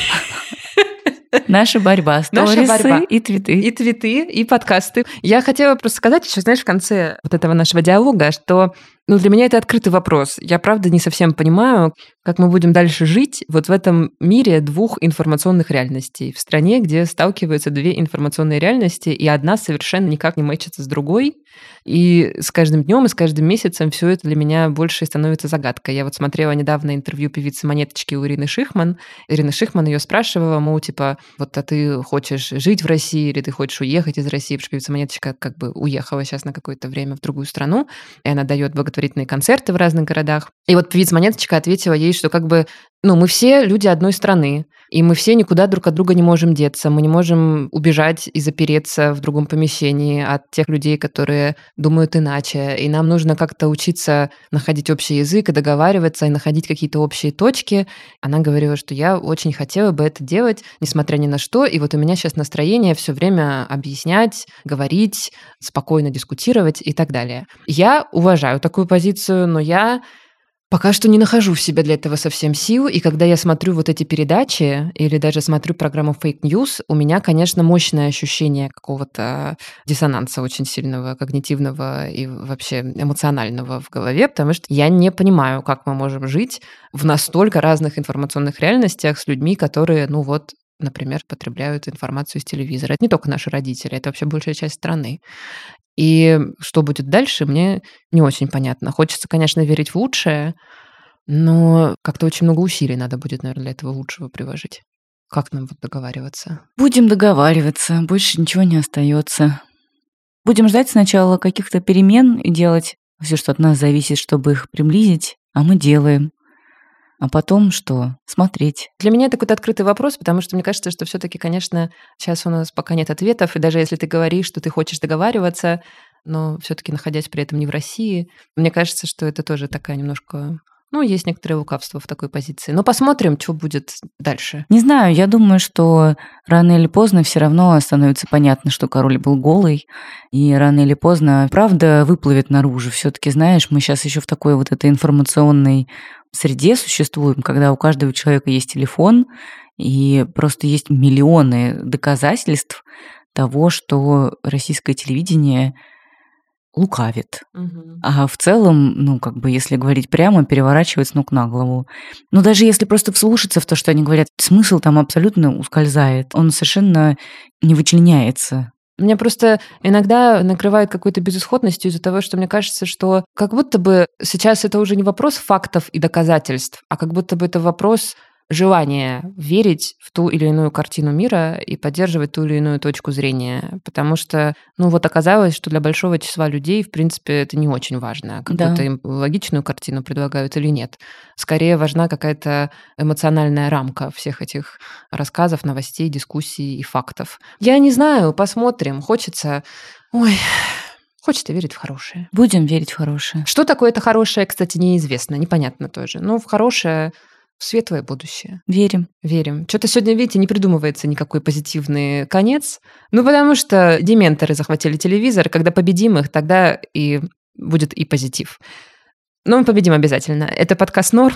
Наша борьба, Наша сторисы борьба. и твиты. И твиты, и подкасты. Я хотела просто сказать еще, знаешь, в конце вот этого нашего диалога, что ну, для меня это открытый вопрос. Я, правда, не совсем понимаю, как мы будем дальше жить вот в этом мире двух информационных реальностей. В стране, где сталкиваются две информационные реальности, и одна совершенно никак не мэчится с другой. И с каждым днем и с каждым месяцем все это для меня больше становится загадкой. Я вот смотрела недавно интервью певицы Монеточки у Ирины Шихман. Ирина Шихман ее спрашивала, мол, типа, вот а ты хочешь жить в России или ты хочешь уехать из России? Потому что Монеточка как бы уехала сейчас на какое-то время в другую страну, и она дает благотворительные концерты в разных городах. И вот певица Монеточка ответила ей, что как бы ну, мы все люди одной страны, и мы все никуда друг от друга не можем деться. Мы не можем убежать и запереться в другом помещении от тех людей, которые думают иначе. И нам нужно как-то учиться находить общий язык и договариваться, и находить какие-то общие точки. Она говорила, что я очень хотела бы это делать, несмотря ни на что. И вот у меня сейчас настроение все время объяснять, говорить, спокойно дискутировать и так далее. Я уважаю такую позицию, но я Пока что не нахожу в себе для этого совсем сил, и когда я смотрю вот эти передачи или даже смотрю программу Fake News, у меня, конечно, мощное ощущение какого-то диссонанса очень сильного, когнитивного и вообще эмоционального в голове, потому что я не понимаю, как мы можем жить в настолько разных информационных реальностях с людьми, которые, ну вот, например, потребляют информацию из телевизора. Это не только наши родители, это вообще большая часть страны. И что будет дальше, мне не очень понятно. Хочется, конечно, верить в лучшее, но как-то очень много усилий надо будет, наверное, для этого лучшего приложить. Как нам вот договариваться? Будем договариваться, больше ничего не остается. Будем ждать сначала каких-то перемен и делать все, что от нас зависит, чтобы их приблизить, а мы делаем. А потом что? Смотреть. Для меня это какой-то открытый вопрос, потому что мне кажется, что все-таки, конечно, сейчас у нас пока нет ответов, и даже если ты говоришь, что ты хочешь договариваться, но все-таки находясь при этом не в России, мне кажется, что это тоже такая немножко ну, есть некоторое лукавство в такой позиции. Но посмотрим, что будет дальше. Не знаю, я думаю, что рано или поздно все равно становится понятно, что король был голый, и рано или поздно правда выплывет наружу. Все-таки, знаешь, мы сейчас еще в такой вот этой информационной среде существуем, когда у каждого человека есть телефон, и просто есть миллионы доказательств того, что российское телевидение лукавит. Угу. А в целом, ну, как бы, если говорить прямо, переворачивает с ног на голову. Но даже если просто вслушаться в то, что они говорят, смысл там абсолютно ускользает. Он совершенно не вычленяется. Меня просто иногда накрывает какой-то безысходностью из-за того, что мне кажется, что как будто бы сейчас это уже не вопрос фактов и доказательств, а как будто бы это вопрос желание верить в ту или иную картину мира и поддерживать ту или иную точку зрения. Потому что, ну вот оказалось, что для большого числа людей, в принципе, это не очень важно, какую-то Да. им логичную картину предлагают или нет. Скорее важна какая-то эмоциональная рамка всех этих рассказов, новостей, дискуссий и фактов. Я не знаю, посмотрим. Хочется... Ой, хочется верить в хорошее. Будем верить в хорошее. Что такое это хорошее, кстати, неизвестно, непонятно тоже. Но в хорошее, в светлое будущее. Верим. Верим. Что-то сегодня, видите, не придумывается никакой позитивный конец. Ну, потому что дементоры захватили телевизор. Когда победим их, тогда и будет и позитив. Но мы победим обязательно. Это подкаст Норм.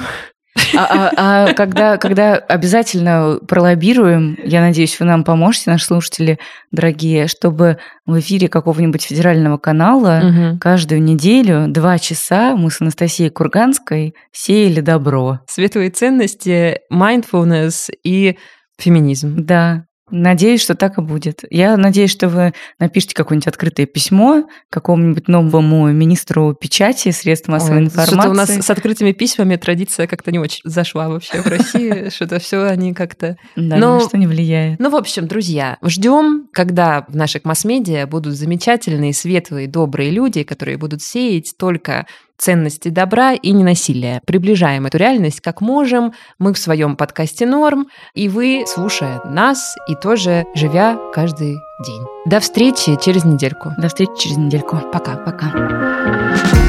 А, а- а когда, когда обязательно пролоббируем, я надеюсь, вы нам поможете, наши слушатели дорогие, чтобы в эфире какого-нибудь федерального канала Мгм. каждую неделю два часа мы с Анастасией Курганской сеяли добро. Светлые ценности, mindfulness и феминизм. Да, надеюсь, что так и будет. Я надеюсь, что вы напишите какое-нибудь открытое письмо какому-нибудь новому министру печати, средств массовой Ой, информации. Что-то у нас с открытыми письмами традиция как-то не очень зашла вообще в России. Что-то все они как-то Да, ни на что не влияет. Ну, в общем, друзья, ждем, когда в наших масс-медиа будут замечательные, светлые, добрые люди, которые будут сеять только ценности добра и ненасилия. Приближаем эту реальность как можем. Мы в своем подкасте «Норм», и вы, слушая нас и тоже живя каждый день. До встречи через недельку. До встречи через недельку. Пока. Пока.